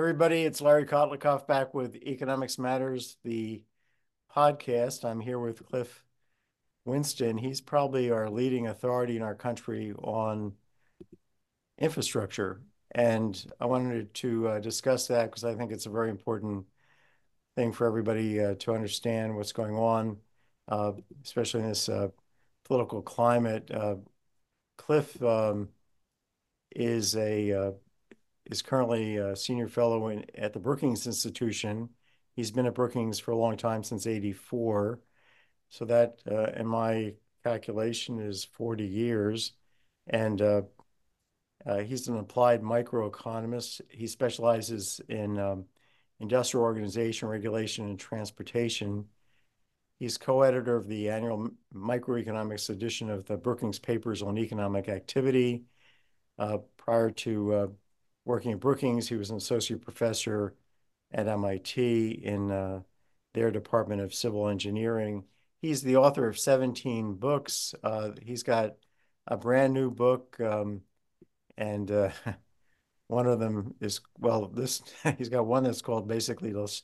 Everybody, it's Larry Kotlikoff back with Economics Matters, the podcast. I'm here with Cliff Winston. He's probably our leading authority in our country on infrastructure. And I wanted to uh, discuss that because I think it's a very important thing for everybody uh, to understand what's going on, uh, especially in this uh, political climate. Uh, Cliff um, is a uh, is currently a senior fellow in, at the Brookings Institution. He's been at Brookings for a long time, since 84. So that, uh, in my calculation, is 40 years. And uh, uh, he's an applied microeconomist. He specializes in um, industrial organization, regulation, and transportation. He's co-editor of the annual microeconomics edition of the Brookings Papers on Economic Activity. Uh, prior to uh, working at Brookings. He was an associate professor at MIT in uh, their Department of Civil Engineering. He's the author of 17 books. Uh, he's got a brand new book, um, and uh, one of them is, well, this, he's got one that's called basically Let's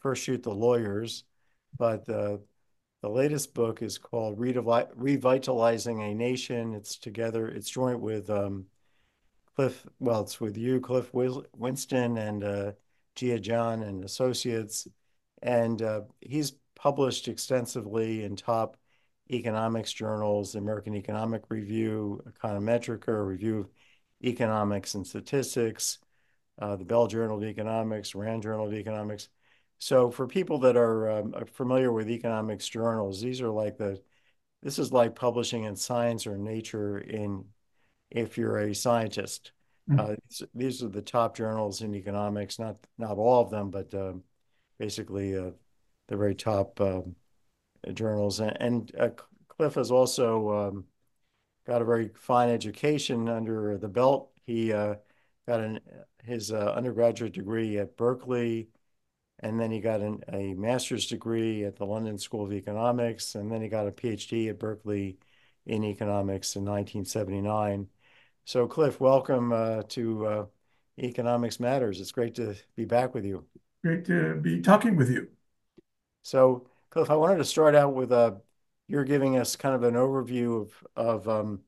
First Shoot the Lawyers, but uh, the latest book is called Revitalizing a Nation. It's together, it's joint with um, Cliff, well, it's with you, Cliff Winston and uh, Jia Yan and Associates. And uh, he's published extensively in top economics journals, American Economic Review, Econometrica, Review of Economics and Statistics, uh, the Bell Journal of Economics, Rand Journal of Economics. So for people that are um, familiar with economics journals, these are like the, this is like publishing in Science or Nature in if you're a scientist. Mm-hmm. Uh, these, are the top journals in economics, not not all of them, but uh, basically uh, the very top um, journals. And, and uh, Cliff has also um, got a very fine education under the belt. He uh, got an, his uh, undergraduate degree at Berkeley, and then he got an, a master's degree at the London School of Economics, and then he got a PhD at Berkeley in economics in 1979. So, Cliff, welcome uh, to uh, Economics Matters. It's great to be back with you. Great to be talking with you. So, Cliff, I wanted to start out with uh, you're giving us kind of an overview of of um,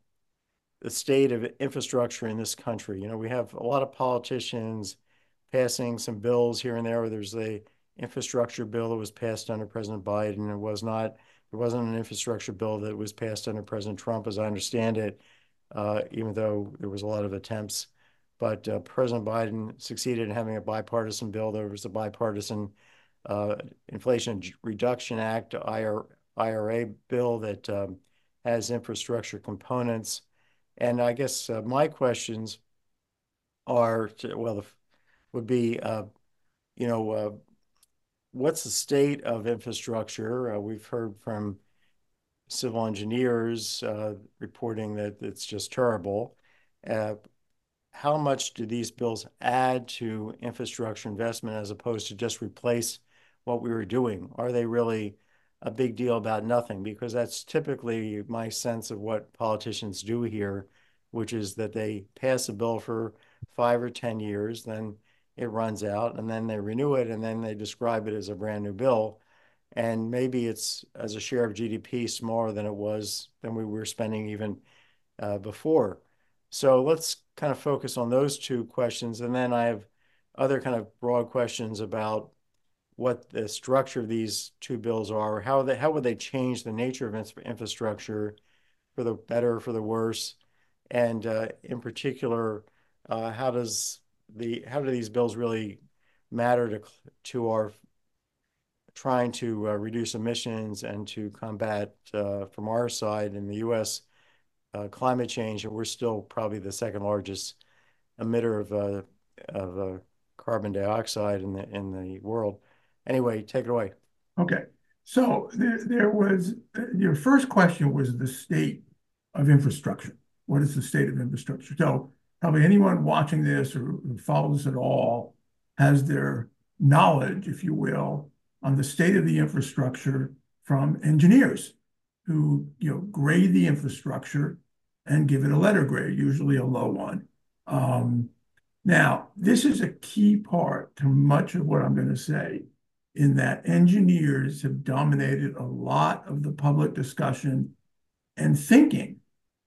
the state of infrastructure in this country. You know, we have a lot of politicians passing some bills here and there. There's a infrastructure bill that was passed under President Biden. It was not. There wasn't an infrastructure bill that was passed under President Trump, as I understand it even though there was a lot of attempts. But uh, President Biden succeeded in having a bipartisan bill. There was a bipartisan uh, Inflation Reduction Act, IRA, bill that um, has infrastructure components. And I guess uh, my questions are, to, well, would be, uh, you know, uh, what's the state of infrastructure? we've heard from civil engineers uh, reporting that it's just terrible. Uh, how much do these bills add to infrastructure investment as opposed to just replace what we were doing? Are they really a big deal about nothing? Because that's typically my sense of what politicians do here, which is that they pass a bill for five or 10 years, then it runs out, and then they renew it, and then they describe it as a brand new bill and maybe it's as a share of GDP smaller than it was than we were spending even uh, before. So let's kind of focus on those two questions, and then I have other kind of broad questions about what the structure of these two bills are, how they how would they change the nature of infrastructure for the better, for the worse, and uh, in particular, uh, how does the how do these bills really matter to to our trying to uh, reduce emissions and to combat uh, from our side in the U.S. Uh, climate change, and we're still probably the second largest emitter of uh, of uh, carbon dioxide in the in the world. Anyway, take it away. Okay, so there, there was your first question was the state of infrastructure. What is the state of infrastructure? So probably anyone watching this or follows at all has their knowledge, if you will, on the state of the infrastructure from engineers who you know grade the infrastructure and give it a letter grade, usually a low one. Um, Now, this is a key part to much of what I'm going to say, in that engineers have dominated a lot of the public discussion and thinking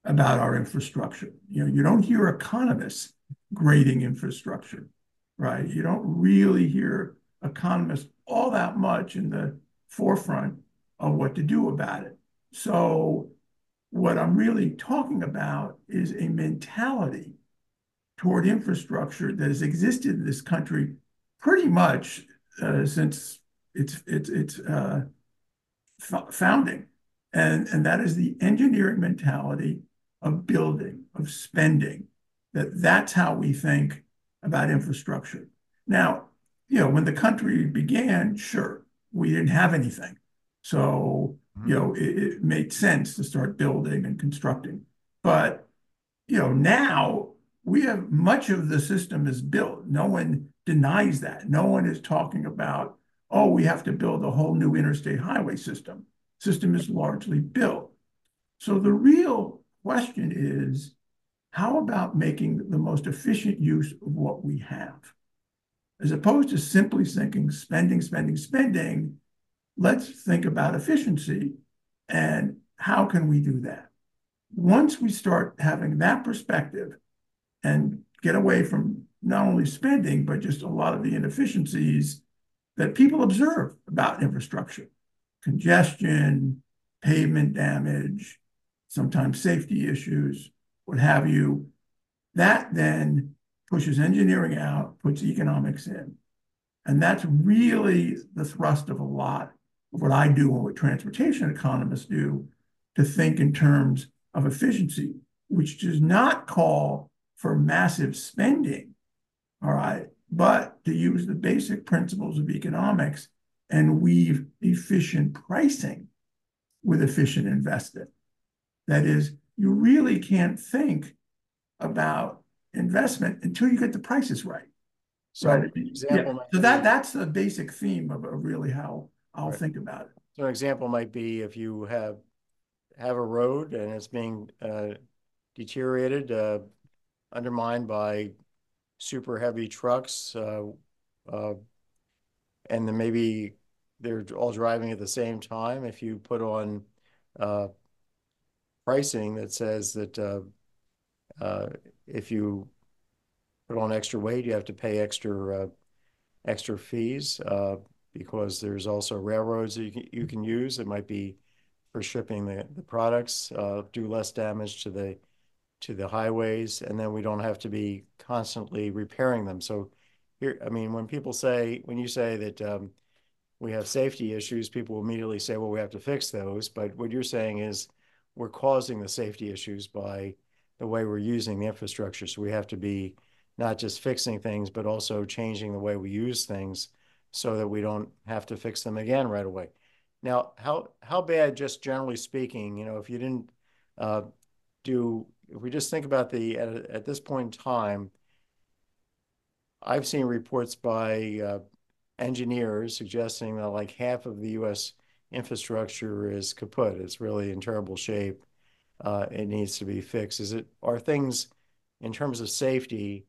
about our infrastructure. You know, you don't hear economists grading infrastructure, right? You don't really hear economists all that much in the forefront of what to do about it. So what I'm really talking about is a mentality toward infrastructure that has existed in this country pretty much uh, since its its its uh, founding, and and that is the engineering mentality of building of spending. That that's how we think about infrastructure. Now, you know, when the country began, sure, we didn't have anything. So, mm-hmm. you know, it, it made sense to start building and constructing. But, you know, now we have much of the system is built. No one denies that. No one is talking about, oh, we have to build a whole new interstate highway system. System is largely built. So the real question is, how about making the most efficient use of what we have? As opposed to simply thinking spending, spending, spending, let's think about efficiency and how can we do that? Once we start having that perspective and get away from not only spending, but just a lot of the inefficiencies that people observe about infrastructure, congestion, pavement damage, sometimes safety issues, what have you. That then pushes engineering out, puts economics in. And that's really the thrust of a lot of what I do and what transportation economists do to think in terms of efficiency, which does not call for massive spending, all right, but to use the basic principles of economics and weave efficient pricing with efficient investing. That is, you really can't think about investment until you get the prices right. So right. example yeah. So that that's the basic theme of, of really how I'll right. think about it. So an example might be if you have have a road and it's being uh, deteriorated, uh, undermined by super heavy trucks, uh, uh, and then maybe they're all driving at the same time. If you put on uh, pricing that says that uh, uh, if you put on extra weight, you have to pay extra uh, extra fees uh, because there's also railroads that you can, you can use. It might be for shipping the, the products, uh, do less damage to the to the highways, and then we don't have to be constantly repairing them. So here, I mean, when people say, when you say that um, we have safety issues, people immediately say, well, we have to fix those. But what you're saying is we're causing the safety issues by the way we're using the infrastructure. So we have to be not just fixing things, but also changing the way we use things so that we don't have to fix them again right away. Now, how how bad, just generally speaking, you know, if you didn't uh, do if we just think about the at, at this point in time, I've seen reports by uh, engineers suggesting that like half of the U.S. infrastructure is kaput. It's really in terrible shape. Uh, it needs to be fixed. Is it are things in terms of safety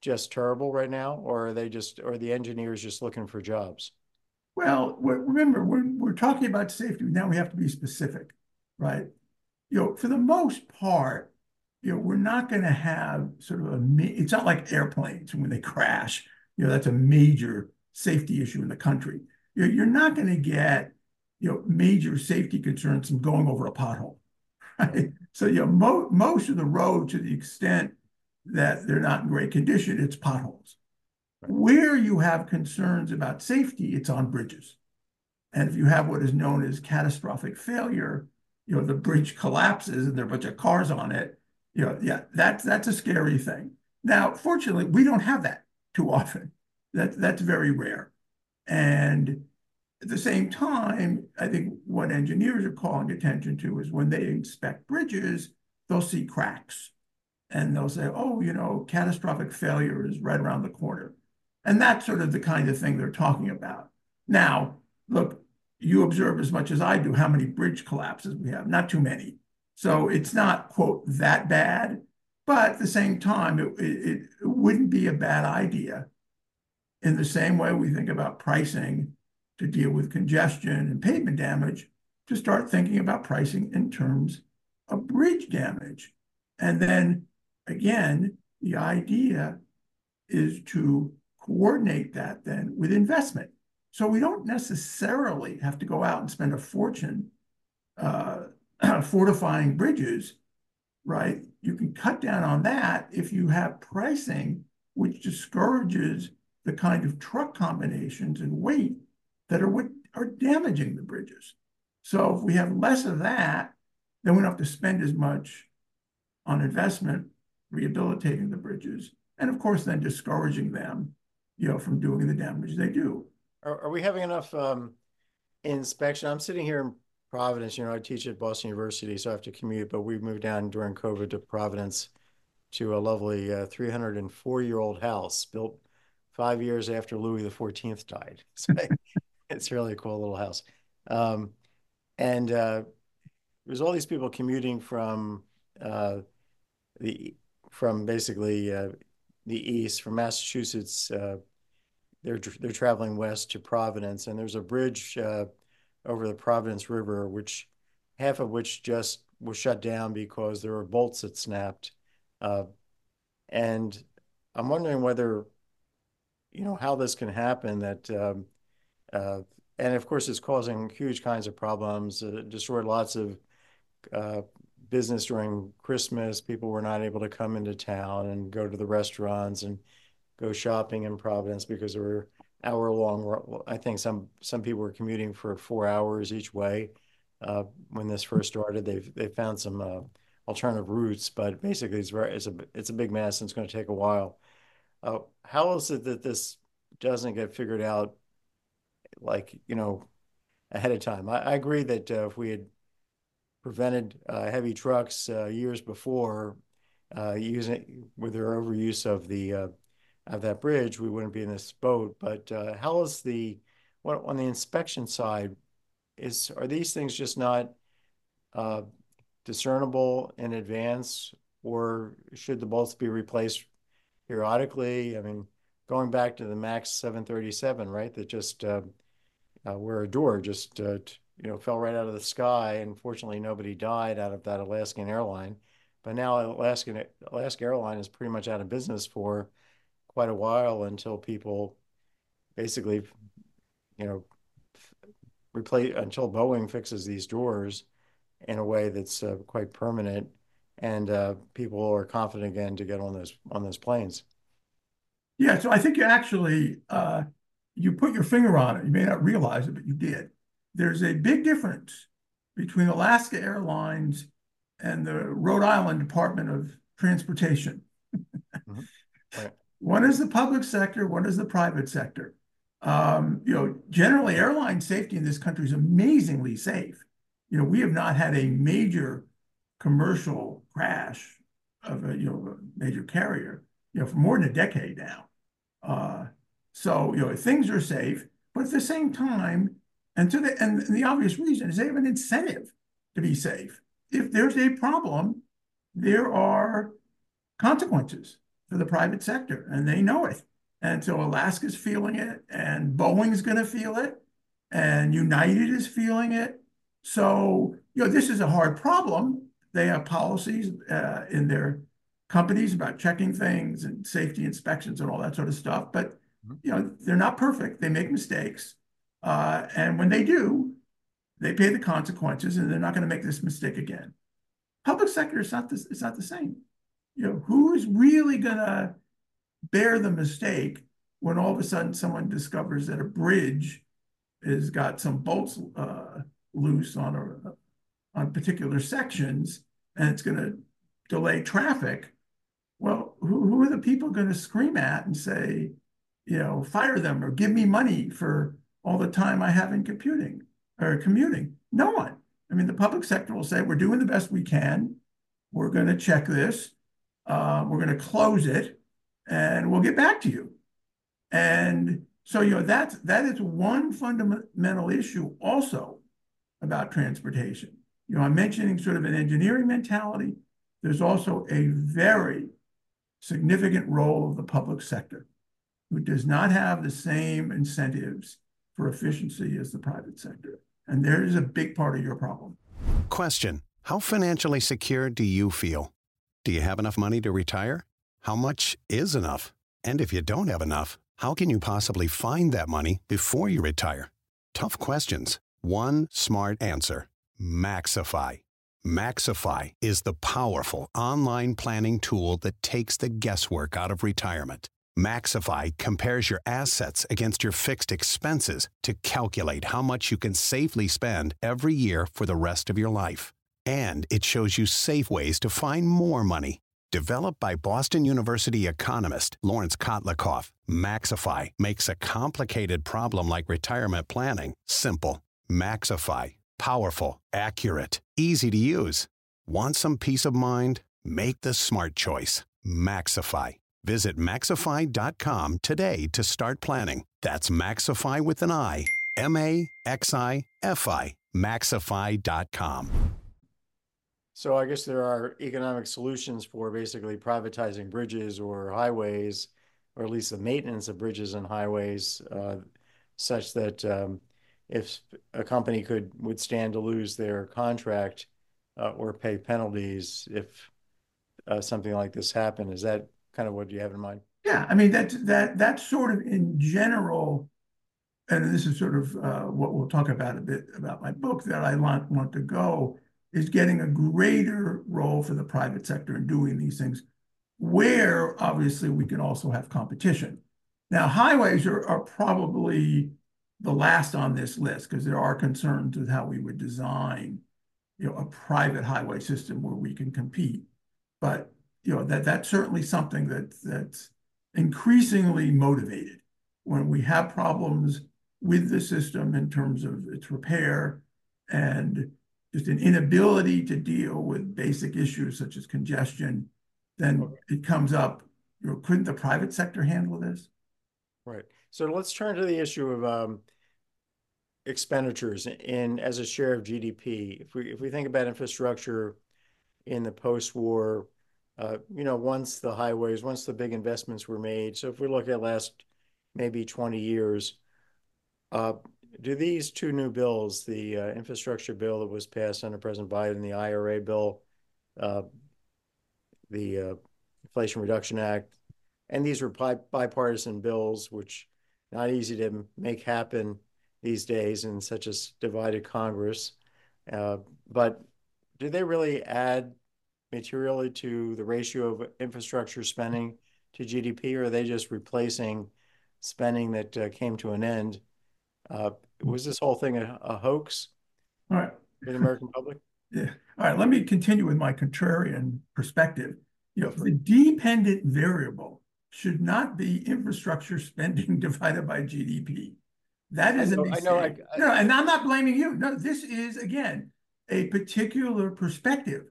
just terrible right now, or are they just or are the engineers just looking for jobs? Well, remember when we're talking about safety now, we have to be specific, right? You know, for the most part, you know, we're not going to have sort of a, it's not like airplanes when they crash, you know, that's a major safety issue in the country. You're not going to get, you know, major safety concerns from going over a pothole, right? So, you know, mo most of the road, to the extent that they're not in great condition, it's potholes. Where you have concerns about safety, it's on bridges. And if you have what is known as catastrophic failure, you know, the bridge collapses and there are a bunch of cars on it, you know, yeah, that's that's a scary thing. Now, fortunately, we don't have that too often. That that's very rare. And at the same time, I think what engineers are calling attention to is when they inspect bridges, they'll see cracks. And they'll say, oh, you know, catastrophic failure is right around the corner. And that's sort of the kind of thing they're talking about. Now, look, you observe as much as I do how many bridge collapses we have, not too many. So it's not, quote, that bad. But at the same time, it, it, it wouldn't be a bad idea in the same way we think about pricing to deal with congestion and pavement damage, to start thinking about pricing in terms of bridge damage. And then again, the idea is to coordinate that then with investment. So we don't necessarily have to go out and spend a fortune uh, fortifying bridges, right? You can cut down on that if you have pricing which discourages the kind of truck combinations and weight that are what are damaging the bridges. So if we have less of that, then we don't have to spend as much on investment rehabilitating the bridges, and of course then discouraging them, you know, from doing the damage they do. Are, are we having enough um, inspection? I'm sitting here in Providence. You know, I teach at Boston University, so I have to commute. But we moved down during COVID to Providence, to a lovely 304 uh, year old house built five years after Louis the Fourteenth died. So it's really a cool little house. Um, and uh, there's all these people commuting from uh, the from basically uh, the east, from Massachusetts. Uh, they're they're traveling west to Providence, and there's a bridge uh, over the Providence River, which half of which just was shut down because there were bolts that snapped. Uh, and I'm wondering whether, you know, how this can happen. That um, uh, and of course, it's causing huge kinds of problems. Uh, destroyed lots of uh, business during Christmas. People were not able to come into town and go to the restaurants and go shopping in Providence because there were hour long. I think some some people were commuting for four hours each way. Uh, when this first started, they've they found some uh, alternative routes, but basically it's very it's a it's a big mess and it's going to take a while. Uh, how is it that this doesn't get figured out like, you know, ahead of time. I, I agree that uh, if we had prevented uh, heavy trucks uh, years before uh, using with their overuse of the uh, of that bridge, we wouldn't be in this boat. But uh, how is the what on the inspection side? Is are these things just not discernible in advance, or should the bolts be replaced periodically? I mean, going back to the Max 737, right? That just uh, where a door just uh, you know fell right out of the sky. And fortunately, nobody died out of that Alaskan airline. But now Alaskan Alaska Airline is pretty much out of business for quite a while until people basically, you know, replace until Boeing fixes these doors in a way that's uh, quite permanent, and uh, people are confident again to get on those on those planes. Yeah, so I think you actually uh, you put your finger on it. You may not realize it, but you did. There's a big difference between Alaska Airlines and the Rhode Island Department of Transportation. mm-hmm. right. One is the public sector, one is the private sector. Um, you know, generally, airline safety in this country is amazingly safe. You know, we have not had a major commercial crash of a you know a major carrier, you know, for more than a decade now. Uh, so, you know, things are safe, but at the same time, and to the and the obvious reason is they have an incentive to be safe. If there's a problem, there are consequences for the private sector, and they know it. And so Alaska's feeling it, and Boeing's going to feel it, and United is feeling it. So, you know, this is a hard problem. They have policies uh, in their companies about checking things and safety inspections and all that sort of stuff. But you know, they're not perfect. They make mistakes. Uh, and when they do, they pay the consequences and they're not going to make this mistake again. Public sector is not this, it's not the same. You know, who is really going to bear the mistake when all of a sudden someone discovers that a bridge has got some bolts uh, loose on a, on particular sections and it's going to delay traffic? Well, who, who are the people going to scream at and say, you know, fire them or give me money for all the time I have in computing or commuting. No one. I mean, the public sector will say, we're doing the best we can. We're going to check this. Uh, we're going to close it and we'll get back to you. And so, you know, that's, that is one fundamental issue also about transportation. You know, I'm mentioning sort of an engineering mentality. there's also a very significant role of the public sector, who does not have the same incentives for efficiency as the private sector. And there is a big part of your problem. Question How financially secure do you feel? Do you have enough money to retire? How much is enough? And if you don't have enough, how can you possibly find that money before you retire? Tough questions. One smart answer Maxifi. Maxifi is the powerful online planning tool that takes the guesswork out of retirement. Maxifi compares your assets against your fixed expenses to calculate how much you can safely spend every year for the rest of your life. And it shows you safe ways to find more money. Developed by Boston University economist Laurence Kotlikoff, Maxifi makes a complicated problem like retirement planning simple. Maxifi, powerful, accurate, easy to use. Want some peace of mind? Make the smart choice. Maxifi. Visit Maxifi.com today to start planning. That's Maxifi with an I. M A X I F I. Maxifi.com. So I guess there are economic solutions for basically privatizing bridges or highways, or at least the maintenance of bridges and highways, uh, such that um, if a company could withstand to lose their contract uh, or pay penalties if uh, something like this happened. Is that kind of what do you have in mind? Yeah, I mean that that that's sort of in general, and this is sort of uh, what we'll talk about a bit about my book that I want want to go is getting a greater role for the private sector in doing these things, where obviously we can also have competition. Now, highways are, are probably the last on this list because there are concerns with how we would design, you know, a private highway system where we can compete. But you know that that's certainly something that that's increasingly motivated when we have problems with the system in terms of its repair and just an inability to deal with basic issues such as congestion, then it comes up, you know, couldn't the private sector handle this? Right. So let's turn to the issue of um, expenditures in as a share of GDP. If we if we think about infrastructure in the post-war, uh, you know, once the highways, once the big investments were made. So if we look at last maybe 20 years, uh, do these two new bills, the uh, infrastructure bill that was passed under President Biden, the IRA bill, uh, the uh, Inflation Reduction Act, and these were bipartisan bills, which not easy to make happen these days in such a divided Congress. But do they really add materially to the ratio of infrastructure spending to GDP, or are they just replacing spending that uh, came to an end? Uh, was this whole thing a, a hoax All right. for the American public? Yeah. All right. Let me continue with my contrarian perspective. You know, the dependent variable should not be infrastructure spending divided by GDP. That is I a know, I know, I- mistake. No, and I'm not blaming you. No, this is again a particular perspective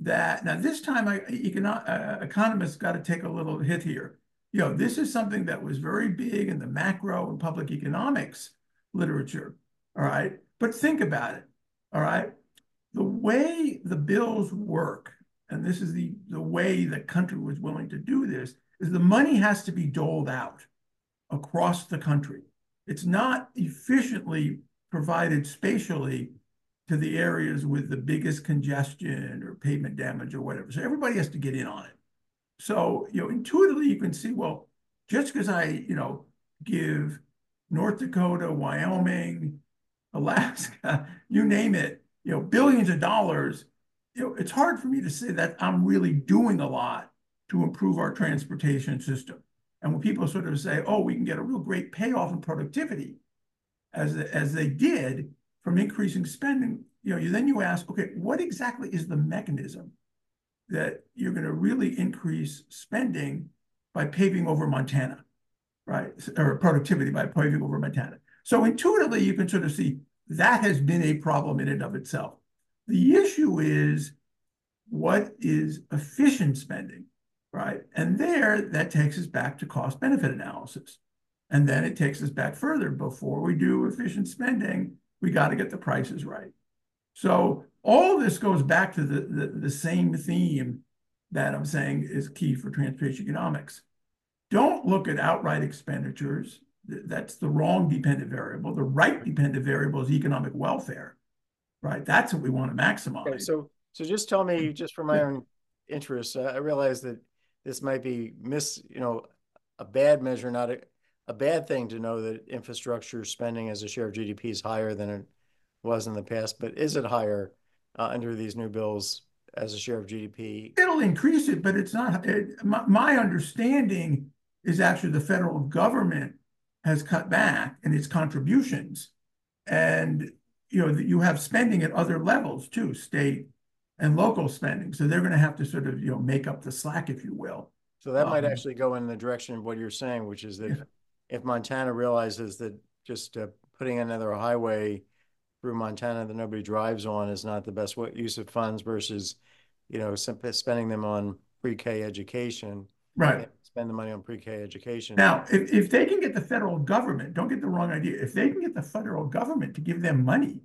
that now this time I econo- uh, economists got to take a little hit here. You know, this is something that was very big in the macro and public economics literature. All right. But think about it. All right. The way the bills work, and this is the, the way the country was willing to do this, is the money has to be doled out across the country. It's not efficiently provided spatially to the areas with the biggest congestion or pavement damage or whatever. So everybody has to get in on it. So, you know, intuitively you can see, well, just because I, you know, give North Dakota, Wyoming, Alaska, you name it, you know, billions of dollars, you know, it's hard for me to say that I'm really doing a lot to improve our transportation system. And when people sort of say, oh, we can get a real great payoff in productivity, as, as they did from increasing spending, you know, then you ask, okay, what exactly is the mechanism that you're going to really increase spending by paving over Montana? right? Or productivity by paving over Montana. So intuitively, you can sort of see that has been a problem in and of itself. The issue is what is efficient spending, right? And there, that takes us back to cost benefit analysis. And then it takes us back further. Before we do efficient spending, we got to get the prices right. So all of this goes back to the, the, the same theme that I'm saying is key for transportation economics. Don't look at outright expenditures. That's the wrong dependent variable. The right dependent variable is economic welfare, right? That's what we want to Okay, maximize. so, so just tell me, just for my own interest, I realize that this might be miss, you know, a bad measure, not a, a bad thing to know that infrastructure spending as a share of GDP is higher than it was in the past, but is it higher uh, under these new bills as a share of GDP? It'll increase it, but it's not, it, my, my understanding is actually the federal government has cut back in its contributions. And, you know, that you have spending at other levels too, state and local spending. So they're gonna have to sort of, you know, make up the slack, if you will. So that might Um, actually go in the direction of what you're saying, which is that if Montana realizes that just uh, putting another highway through Montana that nobody drives on is not the best use of funds versus, you know, spending them on pre-K education. Right. Spend the money on pre-K education. Now, if, if they can get the federal government, don't get the wrong idea, if they can get the federal government to give them money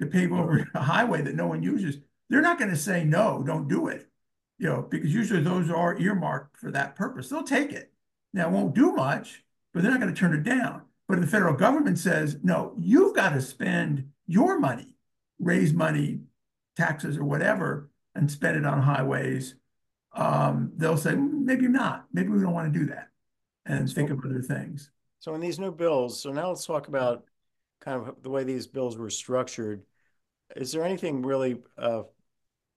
to pave over a highway that no one uses, they're not gonna say, no, don't do it. You know, because usually those are earmarked for that purpose. They'll take it. Now, it won't do much, but they're not gonna turn it down. But if the federal government says, no, you've got to spend your money, raise money, taxes or whatever, and spend it on highways, um, they'll say, "Mm, maybe not. Maybe we don't want to do that and think of other things. So in these new bills, so now let's talk about kind of the way these bills were structured. Is there anything really uh,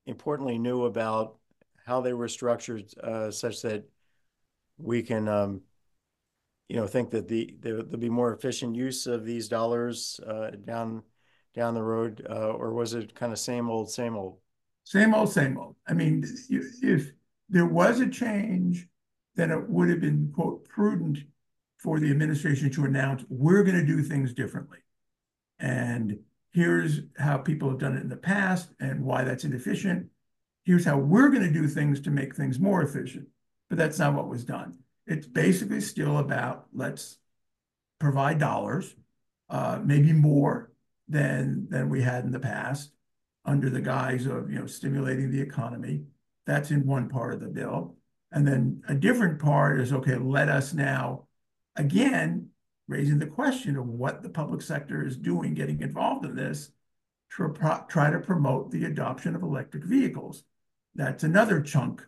importantly new about how they were structured uh, such that we can, um, you know, think that the there, there'll be more efficient use of these dollars uh, down down the road, uh, or was it kind of same old, same old? Same old, same old. I mean, if there was a change, then it would have been, quote, prudent for the administration to announce, we're going to do things differently. And here's how people have done it in the past and why that's inefficient. Here's how we're going to do things to make things more efficient. But that's not what was done. It's basically still about let's provide dollars, uh, maybe more than than we had in the past, under the guise of you know stimulating the economy. That's in one part of the bill. And then a different part is okay, let us now again raising the question of what the public sector is doing, getting involved in this, to try to promote the adoption of electric vehicles. That's another chunk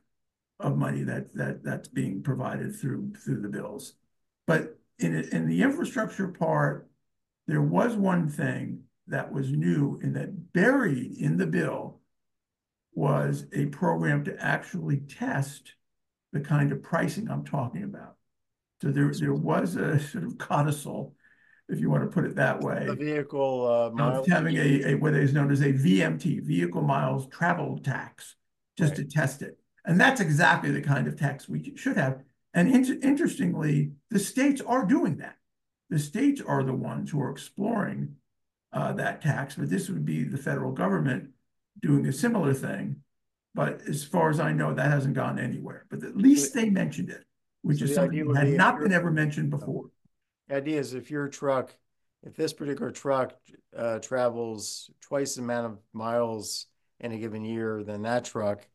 of money that that that's being provided through through the bills. But in in the infrastructure part, there was one thing that was new and that buried in the bill was a program to actually test the kind of pricing I'm talking about. So there there was a sort of codicil, if you want to put it that way The vehicle uh, mileage. having a, a, what is known as a VMT, vehicle miles travel tax, just to test it. And that's exactly the kind of tax we should have. And in- interestingly, the states are doing that. The states are the ones who are exploring uh, that tax, but this would be the federal government doing a similar thing. But as far as I know, that hasn't gone anywhere. But at least they mentioned it, which So is something that had be not been ever mentioned before. The idea is if your truck, if this particular truck uh, travels twice the amount of miles in a given year than that truck,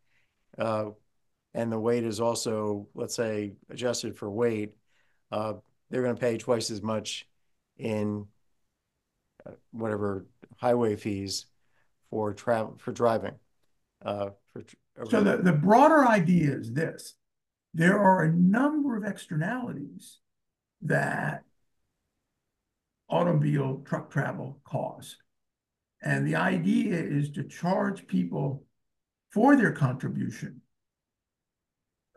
and the weight is also, let's say, adjusted for weight, uh, they're going to pay twice as much in uh, whatever highway fees for travel for driving. Uh, for So the, the broader idea is this. There are a number of externalities that automobile truck travel cause. And the idea is to charge people for their contribution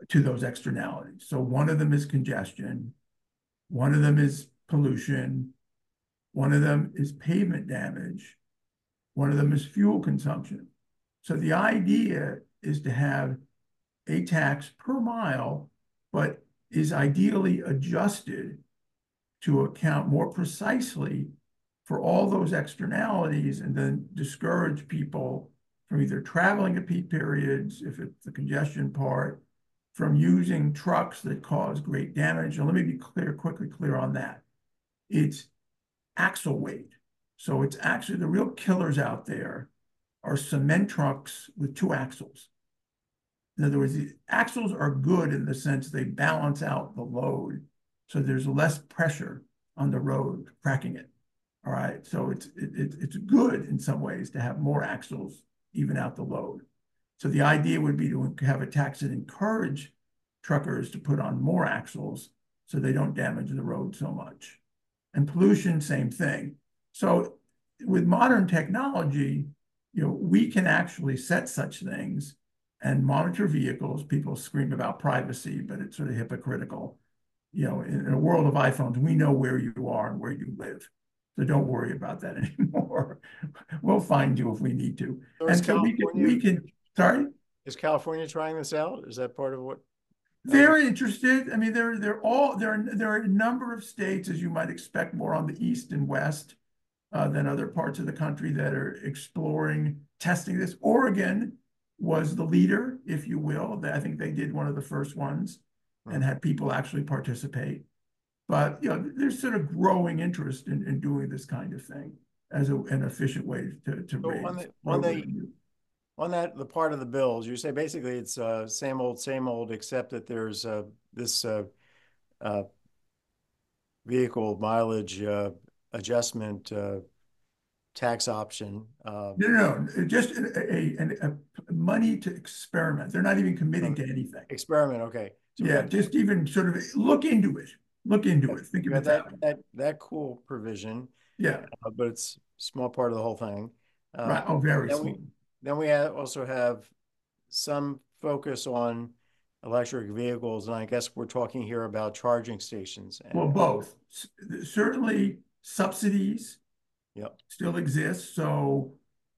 to those externalities. So one of them is congestion, one of them is pollution, one of them is pavement damage, one of them is fuel consumption. So the idea is to have a tax per mile, but is ideally adjusted to account more precisely for all those externalities and then discourage people from either traveling at peak periods, if it's the congestion part, from using trucks that cause great damage. And let me be clear, quickly clear on that. It's axle weight. So it's actually the real killers out there are cement trucks with two axles. In other words, the axles are good in the sense they balance out the load, so there's less pressure on the road cracking it. All right, so it's it, it, it's good in some ways to have more axles even out the load. So the idea would be to have a tax that encourage truckers to put on more axles so they don't damage the road so much. And pollution, same thing. So with modern technology, you know, we can actually set such things and monitor vehicles. People scream about privacy, but it's sort of hypocritical. You know, in, in a world of iPhones, we know where you are and where you live. So don't worry about that anymore. we'll find you if we need to. So and is so we can, California- we can, sorry? Is California trying this out? Is that part of what? They're interested. I mean, they're they're all there. Are, there are a number of states, as you might expect, more on the east and west uh, than other parts of the country that are exploring testing this. Oregon was the leader, if you will. I think they did one of the first ones and had people actually participate. But you know, there's sort of growing interest in, in doing this kind of thing as a, an efficient way to to So raise on the- on the- On that, the part of the bills, you say basically it's uh same old, same old, except that there's uh this uh uh vehicle mileage uh adjustment uh tax option. Uh, No, no, no, just a, a, a, a money to experiment. They're not even committing to anything. experiment, okay. So Yeah, just even sort of look into it. Look into it. Think we of got it that that, that, that cool provision, Yeah, uh, but it's small part of the whole thing. Uh, right. Oh, very then we- Then we also have some focus on electric vehicles, and I guess we're talking here about charging stations. and- Well, both. Certainly subsidies Yep, still exist, so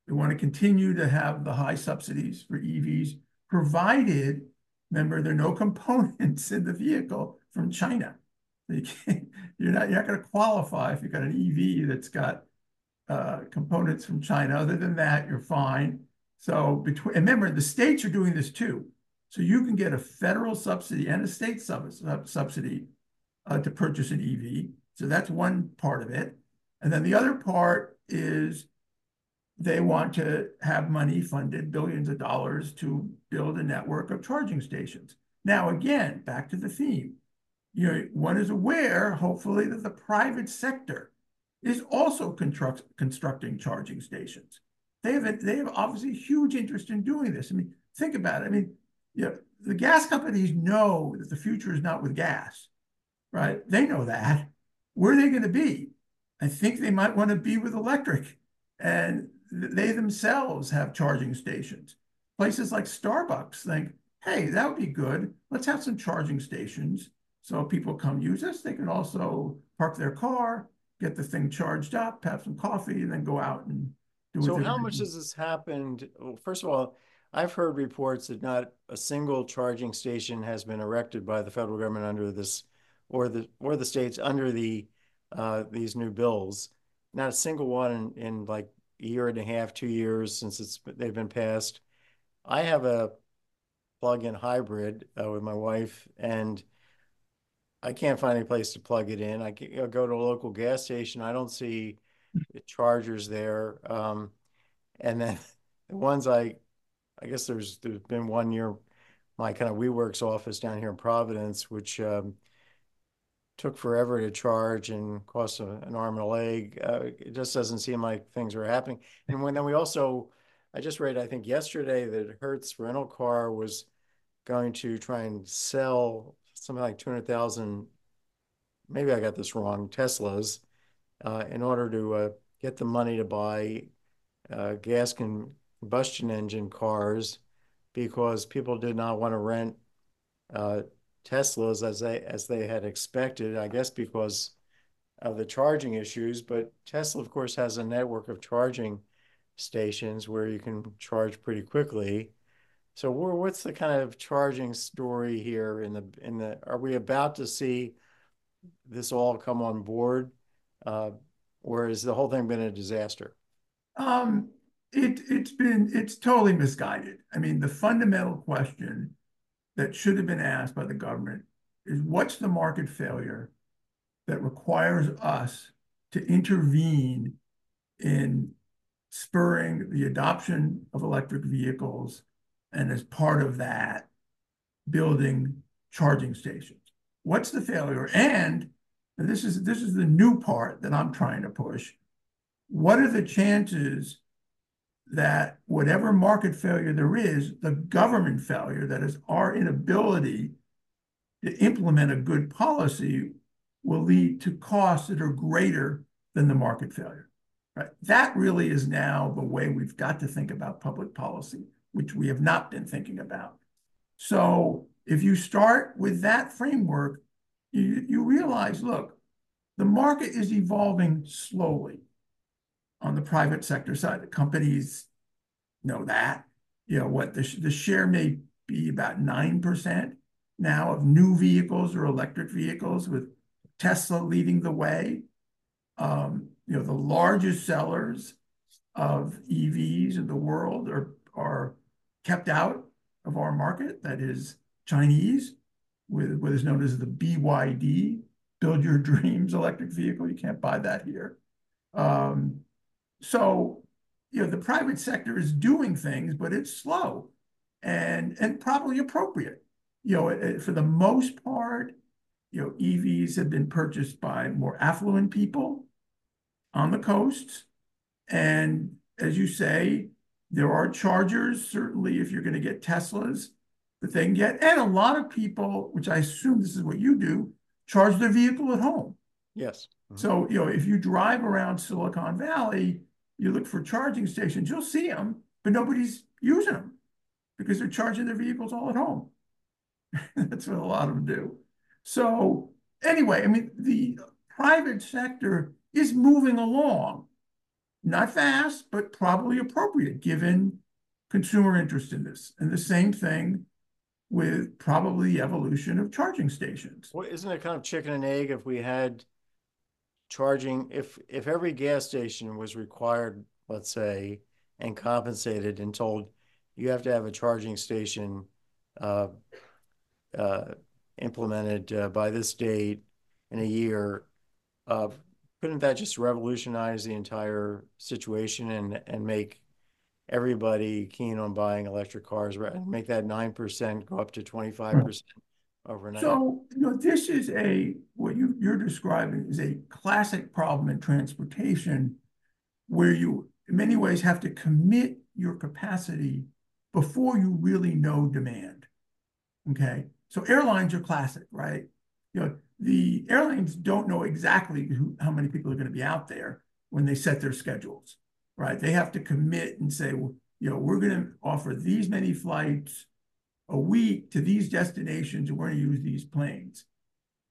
we want to continue to have the high subsidies for EVs, provided, remember, there are no components in the vehicle from China. You you're not, you're not gonna qualify if you've got an EV that's got uh, components from China. Other than that, you're fine. So between, and remember, the states are doing this too. So you can get a federal subsidy and a state sub- sub- subsidy uh, to purchase an EV. So that's one part of it. And then the other part is they want to have money funded, billions of dollars to build a network of charging stations. Now, again, back to the theme. You one is aware, hopefully, that the private sector is also construct, constructing charging stations. They have, a- they have obviously huge interest in doing this. I mean, think about it. I mean, you know, the gas companies know that the future is not with gas, right? They know that. Where are they going to be? I think they might want to be with electric. And they themselves have charging stations. Places like Starbucks think, hey, that would be good. Let's have some charging stations. So people come use this. They can also park their car, get the thing charged up, have some coffee, and then go out and do so how much has this happened? Well, first of all, I've heard reports that not a single charging station has been erected by the federal government under this, or the, or the states under the, uh, these new bills. Not a single one in, in like a year and a half, two years since it's, they've been passed. I have a plug-in hybrid, uh, with my wife and I can't find any place to plug it in. I can go to a local gas station. I don't see the chargers there. Um, and then the ones I, I guess there's there's been one near my kind of WeWorks office down here in Providence, which um, took forever to charge and cost a, an arm and a leg. Uh, it just doesn't seem like things are happening. And when then we also, I just read, I think yesterday that Hertz rental car was going to try and sell something like 200,000, maybe I got this wrong, Teslas, uh, in order to uh, get the money to buy uh, gas combustion engine cars because people did not want to rent Teslas as they as they had expected, I guess because of the charging issues. But Tesla, of course, has a network of charging stations where you can charge pretty quickly. So what's the kind of charging story here in the in the are we about to see this all come on board? Uh, or has the whole thing been a disaster? Um, it, it's been, it's totally misguided. I mean, the fundamental question that should have been asked by the government is what's the market failure that requires us to intervene in spurring the adoption of electric vehicles and as part of that, building charging stations. What's the failure? And this is this is the new part that I'm trying to push. What are the chances that whatever market failure there is, the government failure, that is our inability to implement a good policy, will lead to costs that are greater than the market failure? Right. That really is now the way we've got to think about public policy, which we have not been thinking about. So if you start with that framework, you, you realize, look, the market is evolving slowly on the private sector side. The companies know that. You know, what the, the share may be about 9% now of new vehicles or electric vehicles with Tesla leading the way. Um, you know, the largest sellers of EVs in the world are, are kept out of our market. That is Chinese, with what is known as the BYD, Build Your Dreams electric vehicle. You can't buy that here. Um, so, you know, the private sector is doing things, but it's slow and, and probably appropriate. You know, for the most part, you know, EVs have been purchased by more affluent people on the coasts. And as you say, there are chargers, certainly if you're going to get Teslas, that they can get. And a lot of people, which I assume this is what you do, charge their vehicle at home. Yes. Mm-hmm. So, you know, if you drive around Silicon Valley, you look for charging stations, you'll see them, but nobody's using them because they're charging their vehicles all at home. That's what a lot of them do. So, anyway, I mean, the private sector is moving along, not fast, but probably appropriate given consumer interest in this. And the same thing with probably the evolution of charging stations. Well, isn't it kind of chicken and egg if we had charging if if every gas station was required, let's say, and compensated and told you have to have a charging station uh, uh, implemented uh, by this date in a year, uh, couldn't that just revolutionize the entire situation and and make everybody keen on buying electric cars, right? Make that 9% go up to 25% hmm. overnight. So, you know, this is a, what you, you're describing is a classic problem in transportation where you, in many ways, have to commit your capacity before you really know demand. Okay. So airlines are classic, right? You know, the airlines don't know exactly who, how many people are going to be out there when they set their schedules right? They have to commit and say, well, you know, we're going to offer these many flights a week to these destinations, and we're going to use these planes.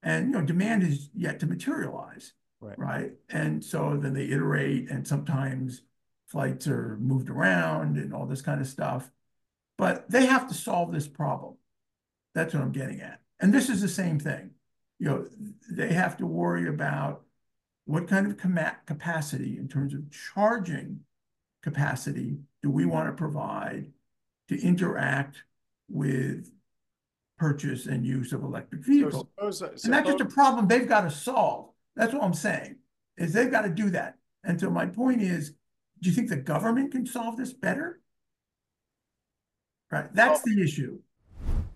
And you know, demand is yet to materialize, right? right? And so then they iterate, and sometimes flights are moved around and all this kind of stuff. But they have to solve this problem. That's what I'm getting at. And this is the same thing. You know, they have to worry about what kind of capacity in terms of charging capacity do we mm-hmm. want to provide to interact with purchase and use of electric vehicles? So suppose, suppose, and that's just a problem they've got to solve. That's what I'm saying, is they've got to do that. And so my point is, do you think the government can solve this better? Right, that's the issue.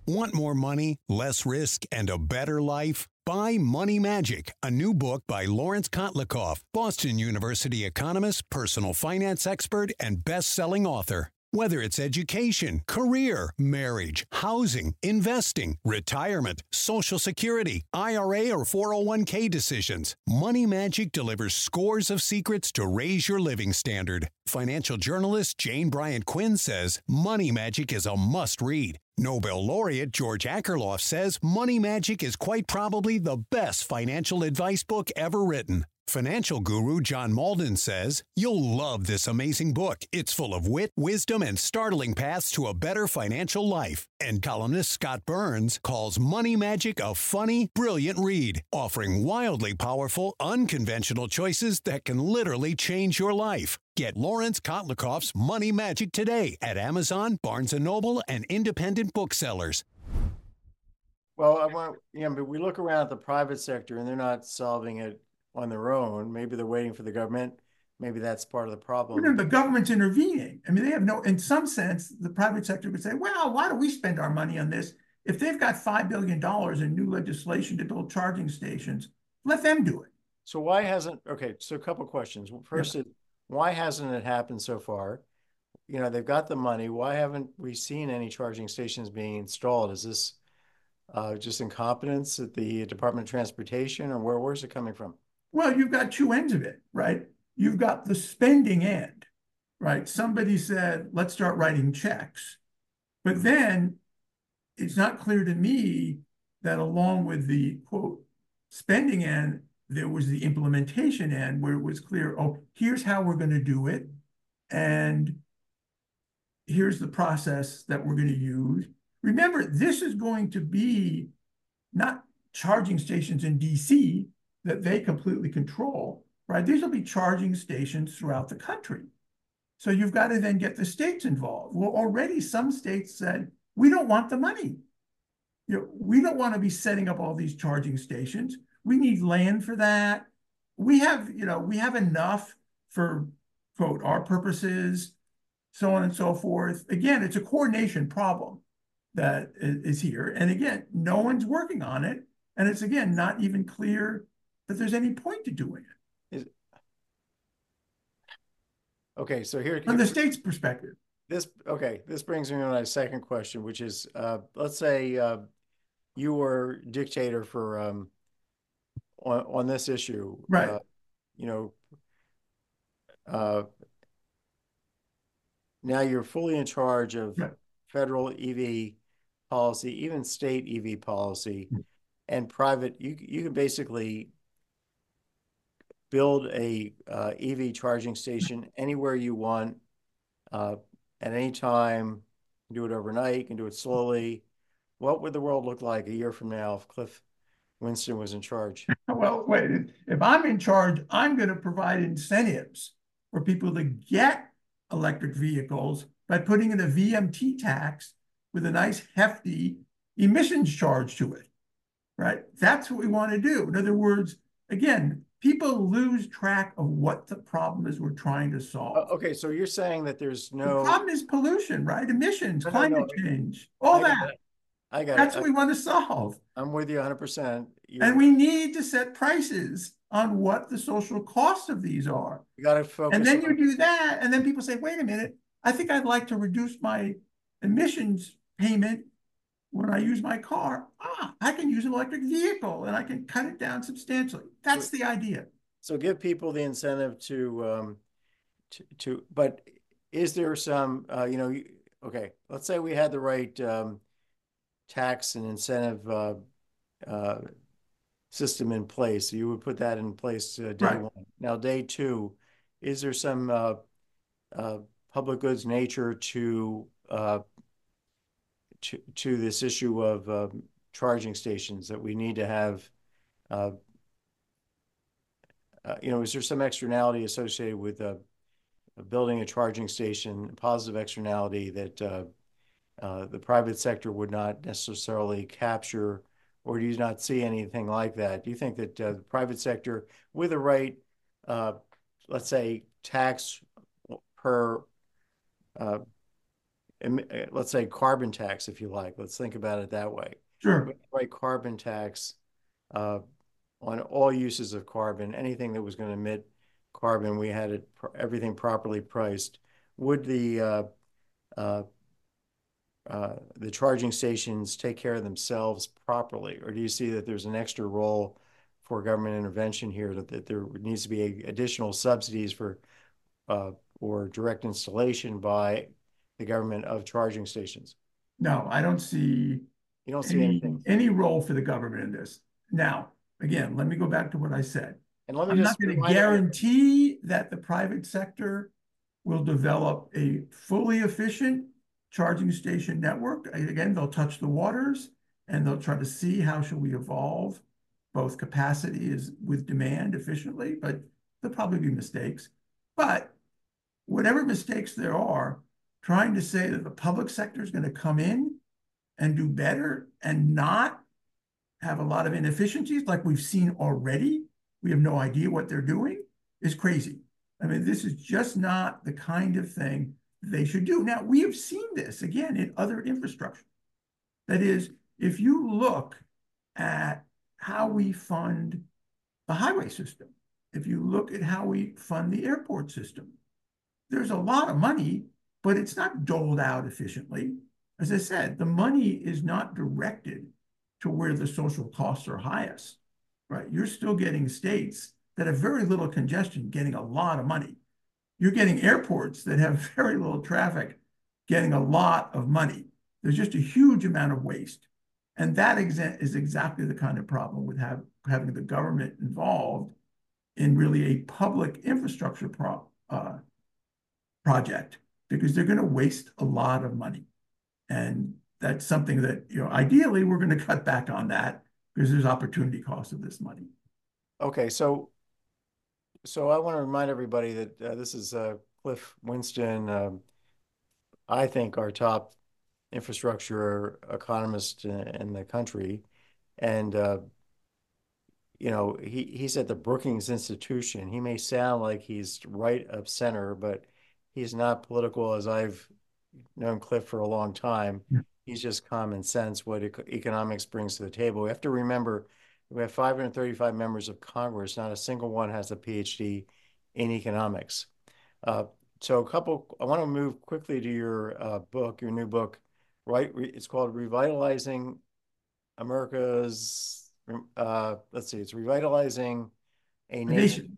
Want more money, less risk, and a better life? Buy Money Magic, a new book by Laurence Kotlikoff, Boston University economist, personal finance expert, and best selling author. Whether it's education, career, marriage, housing, investing, retirement, social security, IRA, or 401k decisions, Money Magic delivers scores of secrets to raise your living standard. Financial journalist Jane Bryant Quinn says Money Magic is a must read. Nobel laureate George Akerlof says Money Magic is quite probably the best financial advice book ever written. Financial guru John Malden says, You'll love this amazing book. It's full of wit, wisdom, and startling paths to a better financial life. And columnist Scott Burns calls Money Magic a funny, brilliant read, offering wildly powerful, unconventional choices that can literally change your life. Get Laurence Kotlikoff's Money Magic today at Amazon, Barnes & Noble, and independent booksellers. Well, I want, you know, but we look around at the private sector and they're not solving it on their own. Maybe they're waiting for the government. maybe that's part of the problem. the government's intervening. I mean, they have no, in some sense, the private sector would say, well, why do we spend our money on this? If they've got five billion dollars in new legislation to build charging stations, let them do it. So why hasn't, okay, so a couple questions. First, it- why hasn't it happened so far? You know, they've got the money. Why haven't we seen any charging stations being installed? Is this uh, just incompetence at the Department of Transportation or where, where's it coming from? Well, you've got two ends of it, right? You've got the spending end, right? Somebody said, let's start writing checks. But hmm. then it's not clear to me that along with the quote spending end, there was the implementation end where it was clear, oh, here's how we're going to do it. And here's the process that we're going to use. Remember, this is going to be not charging stations in DC that they completely control, right? These will be charging stations throughout the country. So you've got to then get the states involved. Well, already some states said, we don't want the money. You know, we don't want to be setting up all these charging stations. We need land for that. We have, you know, we have enough for quote our purposes, so on and so forth. Again, it's a coordination problem that is here. And again, no one's working on it. And it's again not even clear that there's any point to doing it Okay, so here. from the state's perspective. This, okay, this brings me to my second question, which is, uh, let's say, uh, you were dictator for, um, on, on this issue. Right. uh, You know, uh, now you're fully in charge of Right. federal EV policy, even state EV policy Mm. and private, you, you can basically build a, uh, EV charging station anywhere you want, uh, at any time, do it overnight, you can do it slowly. What would the world look like a year from now if Cliff Winston was in charge? Well, wait, if I'm in charge, I'm going to provide incentives for people to get electric vehicles by putting in a VMT tax with a nice hefty emissions charge to it. Right? That's what we want to do. In other words, again, people lose track of what the problem is we're trying to Uh, solve. Okay, so you're saying that there's The no. problem is pollution, right? Emissions, No, no, no. climate change, all I got that. it. I got That's it. what we want to solve. I'm with you hundred percent. And we need to set prices on what the social costs of these are. You gotta focus. And then you do that, and then people say, wait a minute, I think I'd like to reduce my emissions payment when I use my car. Ah, I can use an electric vehicle and I can cut it down substantially. That's the idea. So give people the incentive to, um, to, to, but is there some, uh, you know, okay, let's say we had the right, um, tax and incentive, uh, uh, system in place. You would put that in place, uh, day Right. one. Now, day two, is there some, uh, uh, public goods nature to, uh, to, to this issue of, um, charging stations that we need to have, uh, uh, you know, is there some externality associated with, uh, building a charging station, a positive externality that, uh, uh, the private sector would not necessarily capture? Or do you not see anything like that? Do you think that, uh, the private sector with the right, uh, let's say, tax per, uh, uh, let's say carbon tax, if you like, let's think about it that way Sure. right carbon tax uh, on all uses of carbon, anything that was going to emit carbon, we had it, everything properly priced. Would the uh, uh, uh, the charging stations take care of themselves properly? Or do you see that there's an extra role for government intervention here, that, that there needs to be additional subsidies for uh, or direct installation by the government of charging stations? No, I don't see You don't see any, anything. any role for the government in this. Now, again, let me go back to what I said. And let me I'm just not going to guarantee that the private sector will develop a fully efficient charging station network. Again, they'll touch the waters and they'll try to see how shall we evolve both capacity is with demand efficiently, but there'll probably be mistakes. But whatever mistakes there are, trying to say that the public sector is going to come in and do better and not have a lot of inefficiencies like we've seen already, we have no idea what they're doing, is crazy. I mean, this is just not the kind of thing they should do. Now, we have seen this again in other infrastructure. That is, if you look at how we fund the highway system, if you look at how we fund the airport system, there's a lot of money, but it's not doled out efficiently. As I said, the money is not directed to where the social costs are highest, right? You're still getting states that have very little congestion getting a lot of money. You're getting airports that have very little traffic getting a lot of money. There's just a huge amount of waste. And that is exactly the kind of problem with have, having the government involved in really a public infrastructure pro, uh, project because they're going to waste a lot of money. And that's something that, you know, ideally we're going to cut back on that because there's opportunity cost of this money. Okay, so so I want to remind everybody that uh, this is uh, Cliff Winston. Um, I think our top infrastructure economist in, in the country, and uh, you know he he's at the Brookings Institution. He may sound like he's right up center, but he's not political as I've known Cliff for a long time. Yeah. He's just common sense, what economics brings to the table. We have to remember we have 535 members of Congress. Not a single one has a PhD in economics. Uh, so a couple, I want to move quickly to your uh, book, your new book, right? It's called Revitalizing America's, uh, let's see, it's Revitalizing a Nation, nation,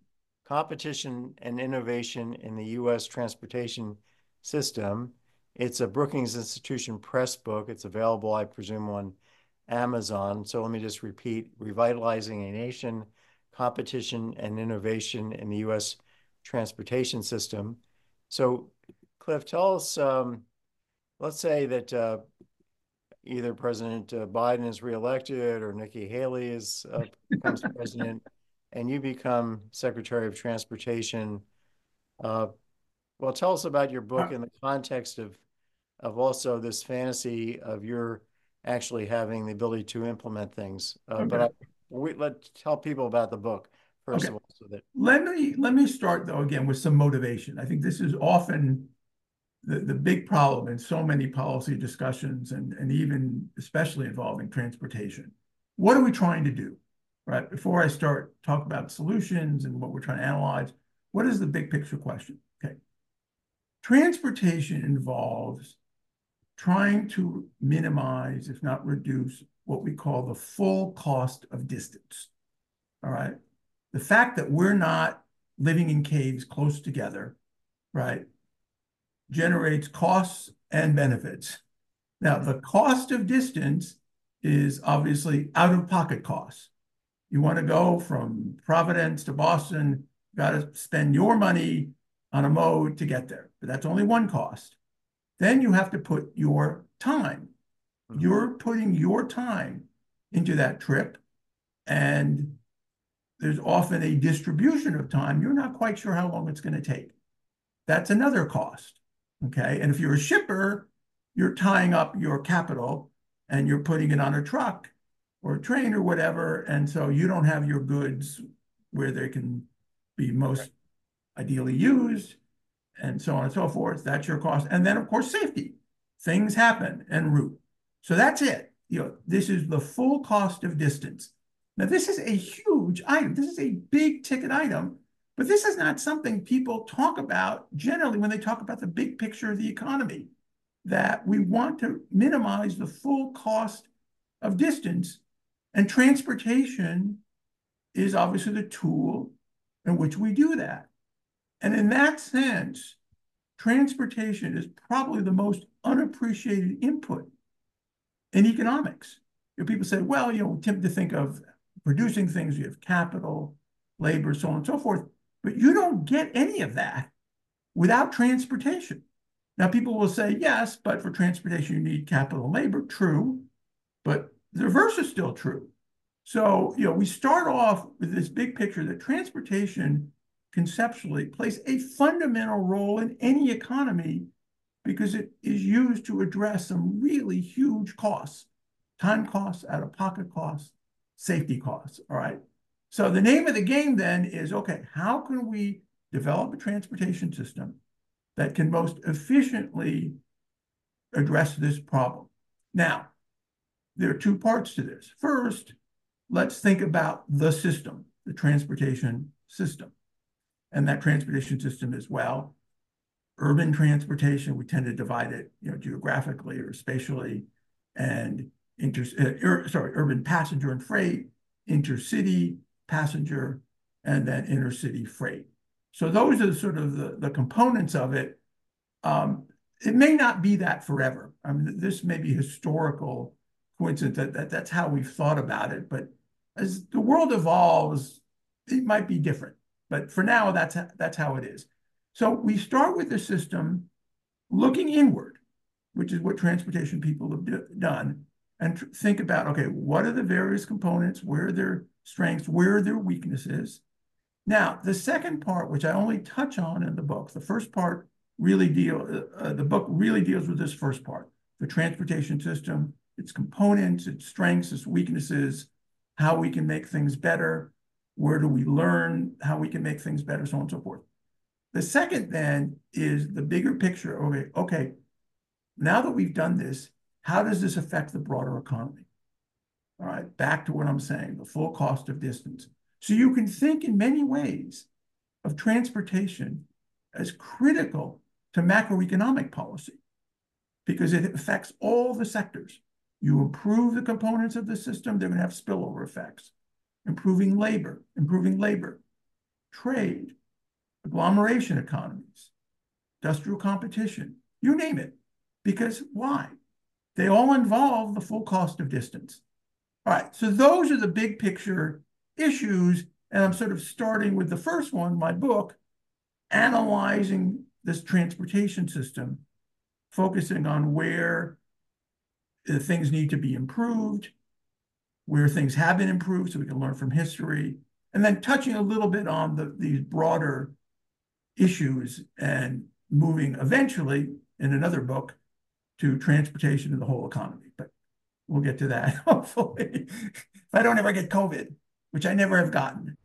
Competition and Innovation in the U.S. Transportation System. It's a Brookings Institution press book. It's available, I presume, on Amazon. So let me just repeat, Revitalizing a Nation, Competition and Innovation in the U.S. Transportation System. So Cliff, tell us, um, let's say that uh, either President uh, Biden is reelected or Nikki Haley is uh, becomes president, and you become Secretary of Transportation. Uh, well, tell us about your book in the context of of also this fantasy of your actually having the ability to implement things. Uh, okay. But I, we, let's tell people about the book first okay. of all. So that let me let me start though again with some motivation. I think this is often the, the big problem in so many policy discussions and, and even especially involving transportation. What are we trying to do? Right. Before I start talk about solutions and what we're trying to analyze, what is the big picture question? Okay. Transportation involves trying to minimize, if not reduce, what we call the full cost of distance. All right. The fact that we're not living in caves close together, right, generates costs and benefits. Now, the cost of distance is obviously out of pocket costs. You want to go from Providence to Boston, you got to spend your money on a mode to get there, but that's only one cost. Then you have to put your time. Mm-hmm. You're putting your time into that trip. And there's often a distribution of time. You're not quite sure how long it's going to take. That's another cost. Okay. And if you're a shipper, you're tying up your capital and you're putting it on a truck or a train or whatever. And so you don't have your goods where they can be most right. ideally used and so on and so forth. That's your cost. And then, of course, safety. Things happen en route. So that's it. You know, this is the full cost of distance. Now, this is a huge item. This is a big ticket item, but this is not something people talk about generally when they talk about the big picture of the economy, that we want to minimize the full cost of distance. And transportation is obviously the tool in which we do that. And in that sense, transportation is probably the most unappreciated input in economics. You know, people say, well, you know, we tend to think of producing things, you have capital, labor, so on and so forth, but you don't get any of that without transportation. Now, people will say, yes, but for transportation, you need capital and labor. True, but the reverse is still true. So, you know, we start off with this big picture that transportation conceptually plays a fundamental role in any economy because it is used to address some really huge costs, time costs, out of pocket costs, safety costs. All right. So the name of the game then is okay, how can we develop a transportation system that can most efficiently address this problem. Now, there are two parts to this. First, let's think about the system, the transportation system. And that transportation system is, well, urban transportation, we tend to divide it, you know, geographically or spatially, and inter, uh, ur, sorry, urban passenger and freight, intercity passenger, and then intercity freight. So those are sort of the, the components of it. Um, it may not be that forever. I mean, this may be historical coincidence that, that that's how we've thought about it. But as the world evolves, it might be different. But for now, that's that's how it is. So we start with the system looking inward, which is what transportation people have do, done, and think about okay, what are the various components? Where are their strengths? Where are their weaknesses? Now, the second part, which I only touch on in the book, the first part really deal, uh, the book really deals with this first part, the transportation system, its components, its strengths, its weaknesses, how we can make things better, where do we learn how we can make things better, so on and so forth. The second then is the bigger picture. Okay, okay, now that we've done this, how does this affect the broader economy? All right, back to what I'm saying, the full cost of distance. So you can think in many ways of transportation as critical to macroeconomic policy because it affects all the sectors. You improve the components of the system, they're going to have spillover effects. Improving labor, improving labor, trade, agglomeration economies, industrial competition, you name it. Because why? They all involve the full cost of distance. All right, so those are the big picture issues. And I'm sort of starting with the first one, my book, analyzing this transportation system, focusing on where things need to be improved, where things have been improved so we can learn from history, and then touching a little bit on the, these broader issues and moving eventually in another book to transportation and the whole economy. But we'll get to that hopefully. if I don't ever get COVID, which I never have gotten.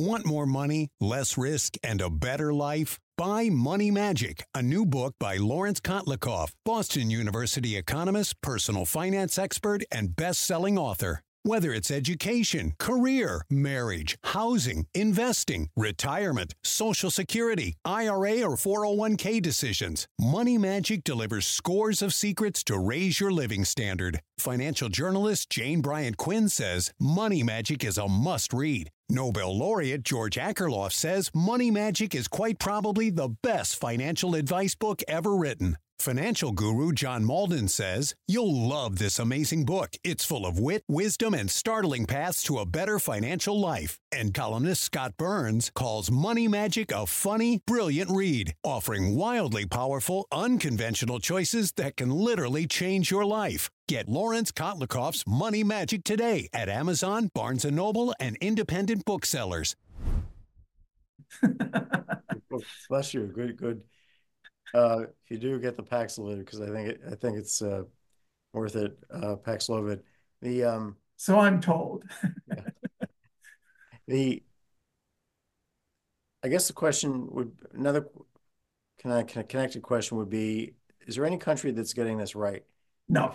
Want more money, less risk, and a better life? Buy Money Magic, a new book by Laurence Kotlikoff, Boston University economist, personal finance expert, and best selling author. Whether it's education, career, marriage, housing, investing, retirement, social security, IRA, or 401k decisions, Money Magic delivers scores of secrets to raise your living standard. Financial journalist Jane Bryant Quinn says Money Magic is a must read. Nobel laureate George Akerlof says Money Magic is quite probably the best financial advice book ever written. Financial guru John Malden says, You'll love this amazing book. It's full of wit, wisdom, and startling paths to a better financial life. And columnist Scott Burns calls Money Magic a funny, brilliant read, offering wildly powerful, unconventional choices that can literally change your life. Get Laurence Kotlikoff's Money Magic today at Amazon, Barnes & Noble, and independent booksellers. Bless you. Good, good uh, if you do get the Paxlovid, because I think it, I think it's uh, worth it, uh, Paxlovid. The um, so I'm told. the I guess the question would another can I, can a connected question would be: Is there any country that's getting this right? No.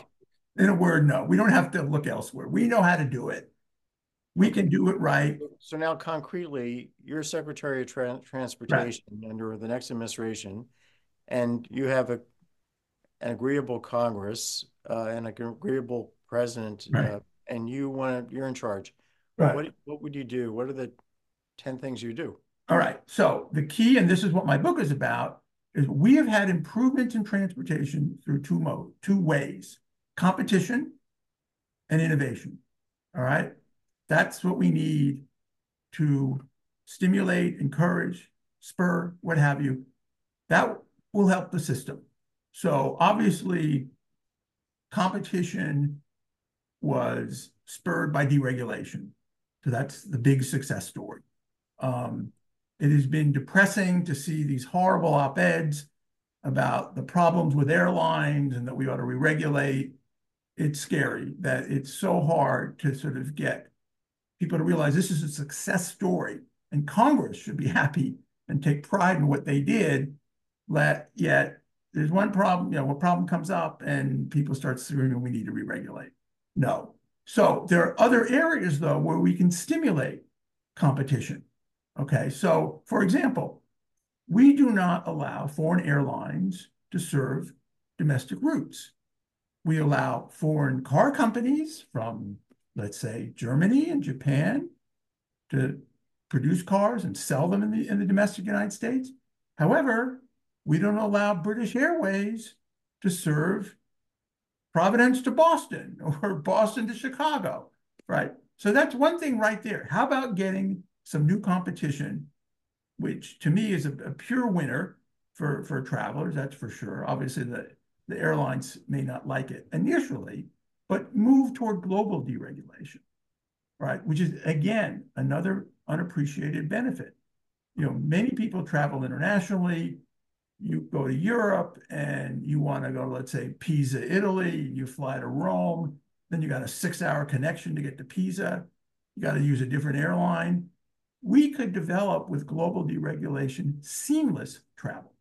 In a word, no. We don't have to look elsewhere. We know how to do it. We can do it right. So now, concretely, you're Secretary of Tra Transportation right. under the next administration and you have a an agreeable Congress uh, and an agreeable president, right. uh, and you want to, you're in charge. Right. What, what would you do? What are the 10 things you do? All right. So the key, and this is what my book is about, is we have had improvements in transportation through two mode, two ways, competition and innovation. All right. That's what we need to stimulate, encourage, spur, what have you. That will help the system. So obviously, competition was spurred by deregulation. So that's the big success story. Um, it has been depressing to see these horrible op-eds about the problems with airlines and that we ought to re-regulate. It's scary that it's so hard to sort of get people to realize this is a success story and Congress should be happy and take pride in what they did. Let yet there's one problem, you know, a problem comes up and people start screaming, we need to re-regulate. No. So there are other areas though where we can stimulate competition. Okay, so for example, we do not allow foreign airlines to serve domestic routes. We allow foreign car companies from, let's say, Germany and Japan to produce cars and sell them in the, in the domestic United States. However, we don't allow British Airways to serve Providence to Boston or Boston to Chicago, right? So that's one thing right there. How about getting some new competition, which to me is a, a pure winner for, for travelers, that's for sure. Obviously, the, the airlines may not like it initially, but move toward global deregulation, right? Which is, again, another unappreciated benefit. You know, many people travel internationally. You go to Europe and you want to go, let's say, Pisa, Italy. You fly to Rome. Then you got a six hour connection to get to Pisa. You got to use a different airline. We could develop with global deregulation seamless travel,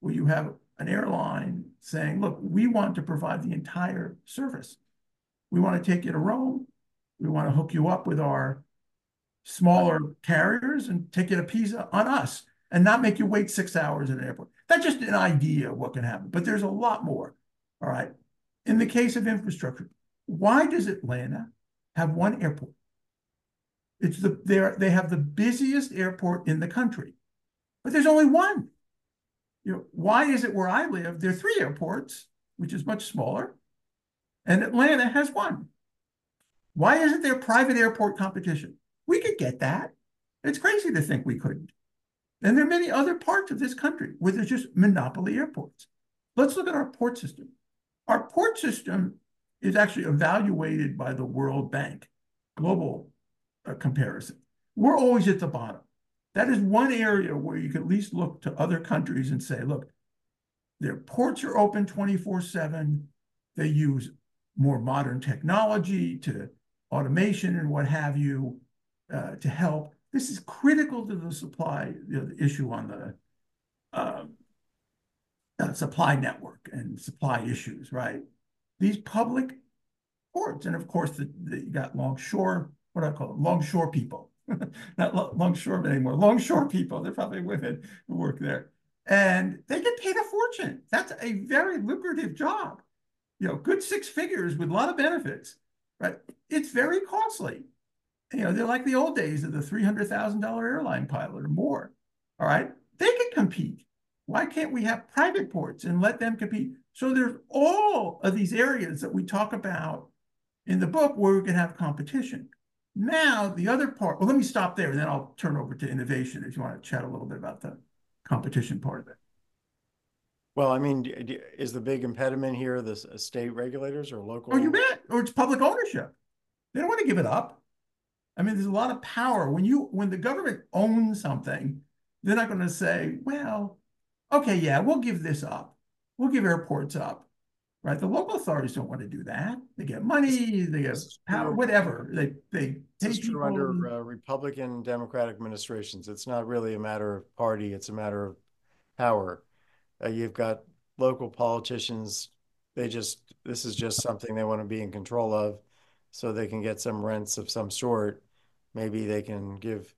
where you have an airline saying, look, we want to provide the entire service. We want to take you to Rome. We want to hook you up with our smaller carriers and take you to Pisa on us and not make you wait six hours at an airport. That's just an idea of what can happen, but there's a lot more. All right. In the case of infrastructure, why does Atlanta have one airport? It's the they they have the busiest airport in the country, but there's only one. You know, why is it where I live? There are three airports, which is much smaller, and Atlanta has one. Why isn't there private airport competition? We could get that. It's crazy to think we couldn't. And there are many other parts of this country where there's just monopoly airports. Let's look at our port system. Our port system is actually evaluated by the World Bank, global uh, comparison. We're always at the bottom. That is one area where you can at least look to other countries and say, look, their ports are open 24 7. They use more modern technology to automation and what have you uh, to help. This is critical to the supply you know, the issue on the uh, uh, supply network and supply issues, right? These public ports, and of course, the, the, you got longshore, what do I call them? Longshore people, not longshore anymore, longshore people. They're probably women who work there. And they get paid a fortune. That's a very lucrative job. You know, good six figures with a lot of benefits, right? It's very costly you know, they're like the old days of the $300,000 airline pilot or more. All right. They can compete. Why can't we have private ports and let them compete? So there's all of these areas that we talk about in the book where we can have competition. Now, the other part, well, let me stop there and then I'll turn over to innovation if you want to chat a little bit about the competition part of it. Well, I mean, is the big impediment here the state regulators or local? Oh, you bet. Or it's public ownership. They don't want to give it up. I mean, there's a lot of power when you when the government owns something. They're not going to say, "Well, okay, yeah, we'll give this up. We'll give airports up." Right? The local authorities don't want to do that. They get money, they get power, whatever. They they pay true under uh, Republican Democratic administrations. It's not really a matter of party; it's a matter of power. Uh, you've got local politicians. They just this is just something they want to be in control of, so they can get some rents of some sort maybe they can give.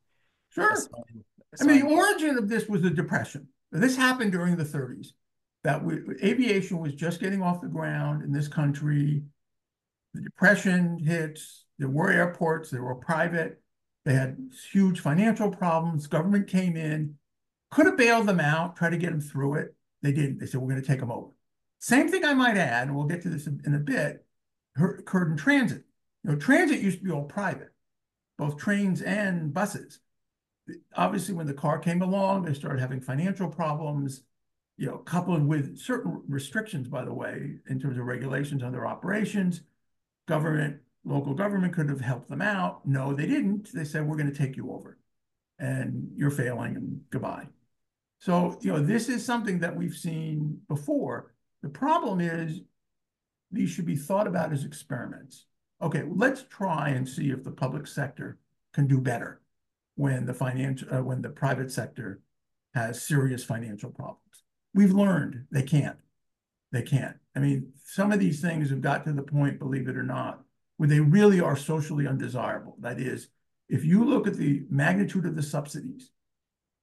Sure. Sign, I mean, the origin of this was the Depression. This happened during the 30s. That we, aviation was just getting off the ground in this country. The Depression hits. There were airports. They were private. They had huge financial problems. Government came in, could have bailed them out, tried to get them through it. They didn't. They said, we're going to take them over. Same thing I might add, and we'll get to this in a bit, occurred in transit. You know, transit used to be all private both trains and buses. Obviously, when the car came along, they started having financial problems, you know, coupled with certain restrictions, by the way, in terms of regulations on their operations. Government, local government could have helped them out. No, they didn't. They said, we're going to take you over and you're failing and goodbye. So, you know, this is something that we've seen before. The problem is these should be thought about as experiments okay, let's try and see if the public sector can do better when the financial uh, when the private sector has serious financial problems. We've learned they can't. They can't. I mean, some of these things have got to the point, believe it or not, where they really are socially undesirable. That is, if you look at the magnitude of the subsidies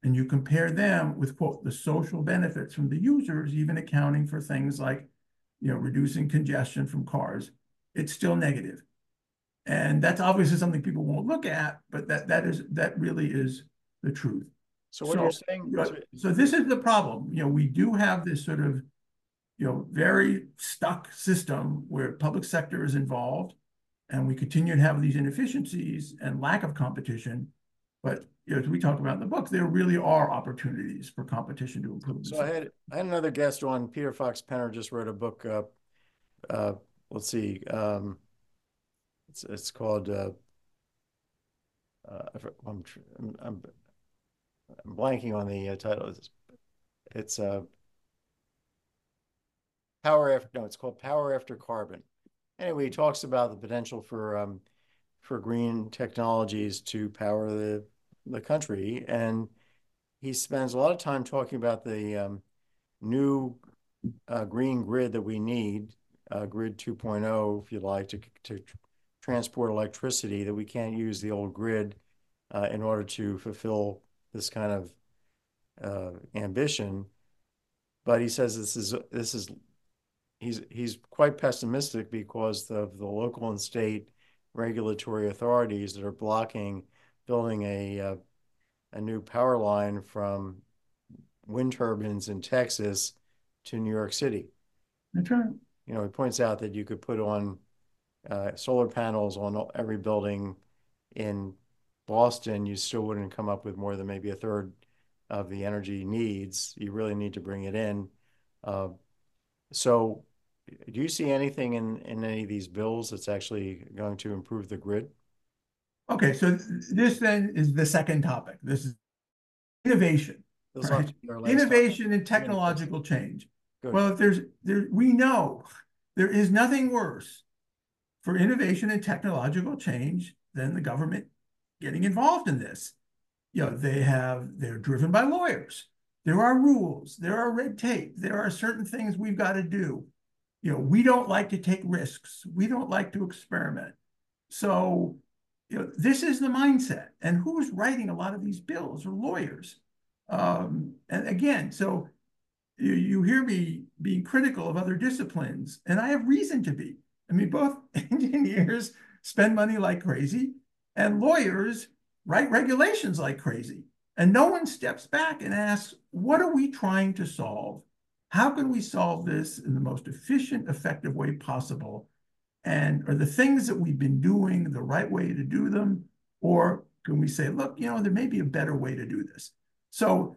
and you compare them with, quote, the social benefits from the users, even accounting for things like, you know, reducing congestion from cars, it's still negative. And that's obviously something people won't look at, but that that is that really is the truth. So what you're saying, So, so this is the problem. You know, we do have this sort of, you know, very stuck system where public sector is involved, and we continue to have these inefficiencies and lack of competition. But you know, as we talk about in the book, there really are opportunities for competition to improve. so I had, I had another guest on, Peter Fox Penner just wrote a book, uh, uh, let's see, um, it's, it's called, uh, uh, I'm, I'm I'm blanking on the uh, title. It's, it's, uh, Power After, no, it's called Power After Carbon. Anyway, he talks about the potential for, um, for green technologies to power the, the country. And he spends a lot of time talking about the, um, new, uh, green grid that we need, uh, grid 2.0, if you like, to, to transport electricity, that we can't use the old grid, uh, in order to fulfill this kind of, uh, ambition. But he says this is, this is, he's, he's quite pessimistic because of the local and state regulatory authorities that are blocking building a, uh, a new power line from wind turbines in Texas to New York City. That's right. You know, he points out that you could put on solar panels on every building in Boston, you still wouldn't come up with more than maybe a third of the energy needs. You really need to bring it in. Uh, so do you see anything in, in any of these bills that's actually going to improve the grid? Okay, so this then is the second topic. This is innovation. Right. ought to be our last topic. Innovation and technological change. Good. Well, if there's there, we know there is nothing worse for innovation and technological change than the government getting involved in this. You know, they have they're driven by lawyers. There are rules, there are red tape, there are certain things we've got to do. You know, we don't like to take risks. We don't like to experiment. So, you know, this is the mindset. And who's writing a lot of these bills are lawyers. Um, and again, so you, you hear me being critical of other disciplines, and I have reason to be. I mean, both engineers spend money like crazy, and lawyers write regulations like crazy. And no one steps back and asks, what are we trying to solve? How can we solve this in the most efficient, effective way possible? And are the things that we've been doing the right way to do them? Or can we say, look, you know, there may be a better way to do this? So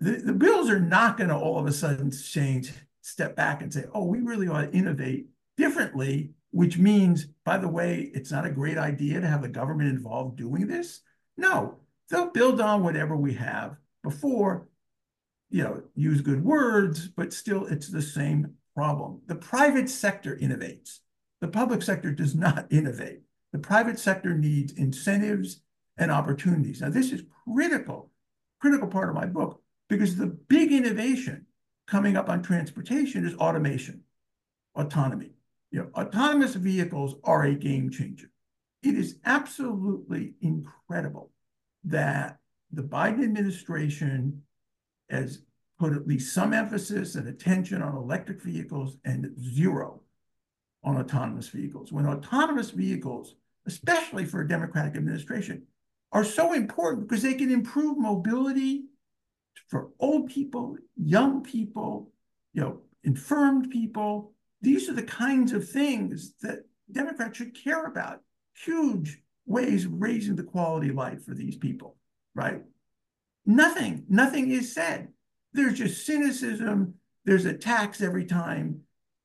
the, the bills are not going to all of a sudden change, step back and say, oh, we really ought to innovate differently, which means, by the way, it's not a great idea to have the government involved doing this. No, they'll build on whatever we have before, you know, use good words, but still it's the same problem. The private sector innovates. The public sector does not innovate. The private sector needs incentives and opportunities. Now, this is critical, critical part of my book because the big innovation coming up on transportation is automation, autonomy. You know, autonomous vehicles are a game changer. It is absolutely incredible that the Biden administration has put at least some emphasis and attention on electric vehicles and zero on autonomous vehicles. When autonomous vehicles, especially for a Democratic administration, are so important because they can improve mobility for old people, young people, you know, infirmed people. These are the kinds of things that Democrats should care about. Huge ways of raising the quality of life for these people, right? Nothing, nothing is said. There's just cynicism. There's attacks every time,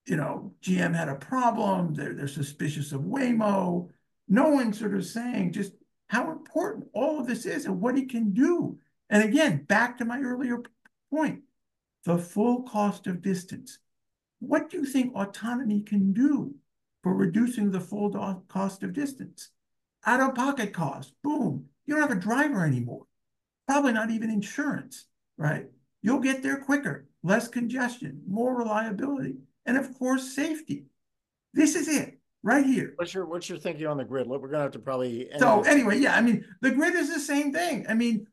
you know, GM had a problem. They're, they're suspicious of Waymo. No one's sort of saying just how important all of this is and what it can do. And again, back to my earlier point, the full cost of distance. What do you think autonomy can do for reducing the full cost of distance? Out of pocket cost, boom, you don't have a driver anymore. Probably not even insurance, right? You'll get there quicker, less congestion, more reliability, and of course, safety. This is it, right here. What's your, what's your thinking on the grid? Look, we're gonna have to probably. end So anyway, yeah, I mean, the grid is the same thing. I mean,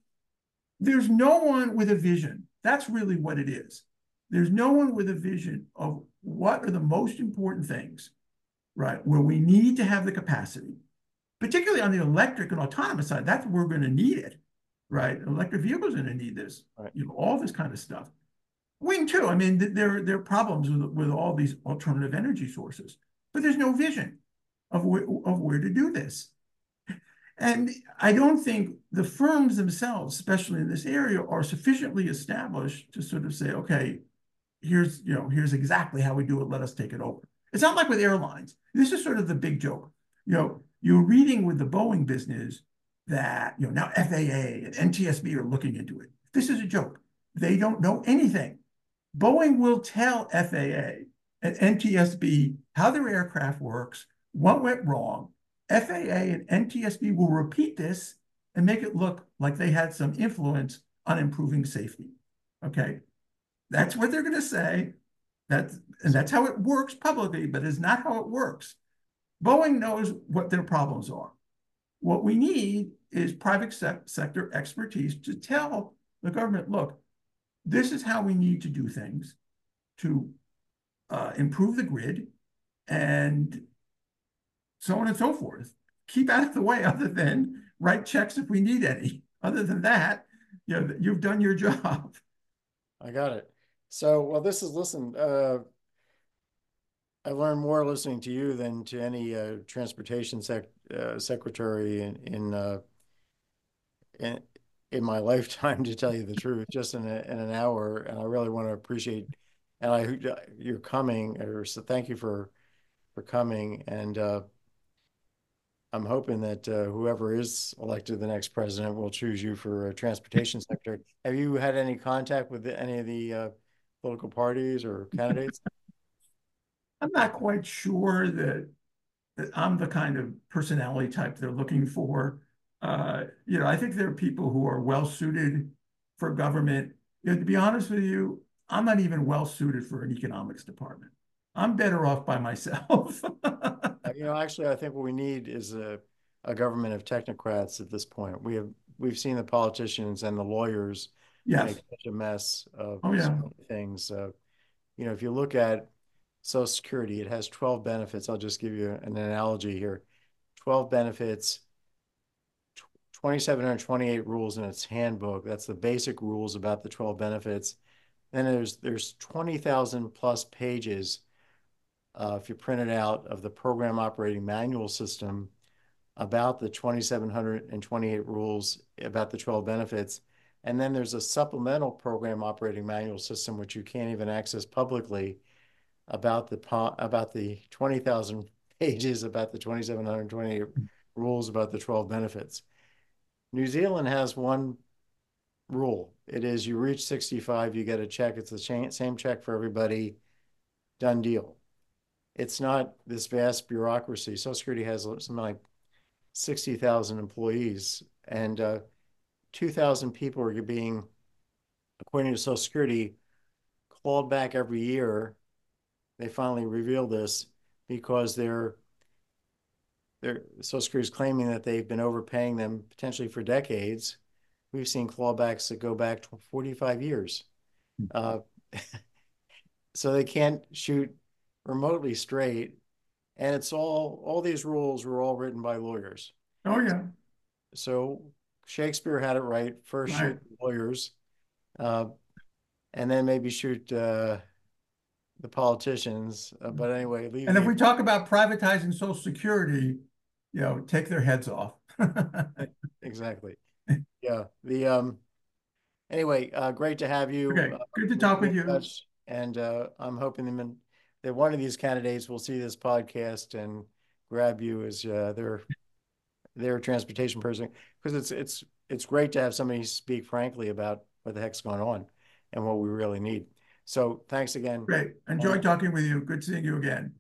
there's no one with a vision. That's really what it is. There's no one with a vision of what are the most important things, right? Where we need to have the capacity, particularly on the electric and autonomous side. That's where we're going to need it, right? Electric vehicles are going to need this, Right. you know, all this kind of stuff. Wind too. I mean, th- there there are problems with with all these alternative energy sources, but there's no vision of where of where to do this. And I don't think the firms themselves, especially in this area, are sufficiently established to sort of say, okay, here's, you know, here's exactly how we do it. Let us take it over. It's not like with airlines. This is sort of the big joke. You know, you're reading with the Boeing business that, you know, now FAA and NTSB are looking into it. This is a joke. They don't know anything. Boeing will tell FAA and NTSB how their aircraft works, what went wrong, FAA and NTSB will repeat this and make it look like they had some influence on improving safety. Okay. That's what they're going to say. That's, and that's how it works publicly, but it's not how it works. Boeing knows what their problems are. What we need is private sec- sector expertise to tell the government, look, this is how we need to do things to uh, improve the grid and so on and so forth. Keep out of the way other than write checks if we need any. Other than that, you know, you've done your job. I got it. So, well, this is, listen, uh, I learned more listening to you than to any, uh, transportation sec, uh, secretary in, in, uh, in, in my lifetime, to tell you the truth, just in a, in an hour. And I really want to appreciate, and I, you're coming, or so thank you for, for coming. And, uh, I'm hoping that, uh, whoever is elected the next president will choose you for transportation secretary. Have you had any contact with any of the, uh, political parties or candidates? I'm not quite sure that, that I'm the kind of personality type they're looking for. Uh, you know, I think there are people who are well suited for government. You know, to be honest with you, I'm not even well suited for an economics department. I'm better off by myself. Uh, You know, actually, I think what we need is a, a government of technocrats at this point. We have, we've seen the politicians and the lawyers yes. make such a mess of Oh, yeah. things. Uh, you know, if you look at Social Security, it has 12 benefits. I'll just give you an analogy here. 12 benefits, tw- 2,728 rules in its handbook. That's the basic rules about the 12 benefits. Then there's there's 20,000 plus pages, uh, if you print it out, of the program operating manual system about the 2,728 rules about the 12 benefits. And then there's a supplemental program operating manual system, which you can't even access publicly about the, about the 20,000 pages about the 2,720 rules about the 12 benefits. New Zealand has one rule. It is you reach 65, you get a check. It's the same check for everybody. Done deal. It's not this vast bureaucracy. Social Security has something like 60,000 employees and uh, 2,000 people are being, according to Social Security, called back every year. They finally revealed this because they're they're Social Security is claiming that they've been overpaying them potentially for decades. We've seen clawbacks that go back to 45 years. Uh, so they can't shoot remotely straight. And it's all, all these rules were all written by lawyers. Oh, yeah. So Shakespeare had it right. First Right. shoot lawyers, uh, and then maybe shoot uh, the politicians. Uh, but anyway, leave And if we talk about privatizing Social Security, you know, take their heads off. exactly. Yeah. The um. Anyway, uh, great to have you. Okay, Uh, good to talk with you. touch, And uh, I'm hoping in, that one of these candidates will see this podcast and grab you as uh, their their transportation person because it's it's it's great to have somebody speak frankly about what the heck's going on and what we really need. So thanks again. Great. Enjoyed talking with you. Good seeing you again.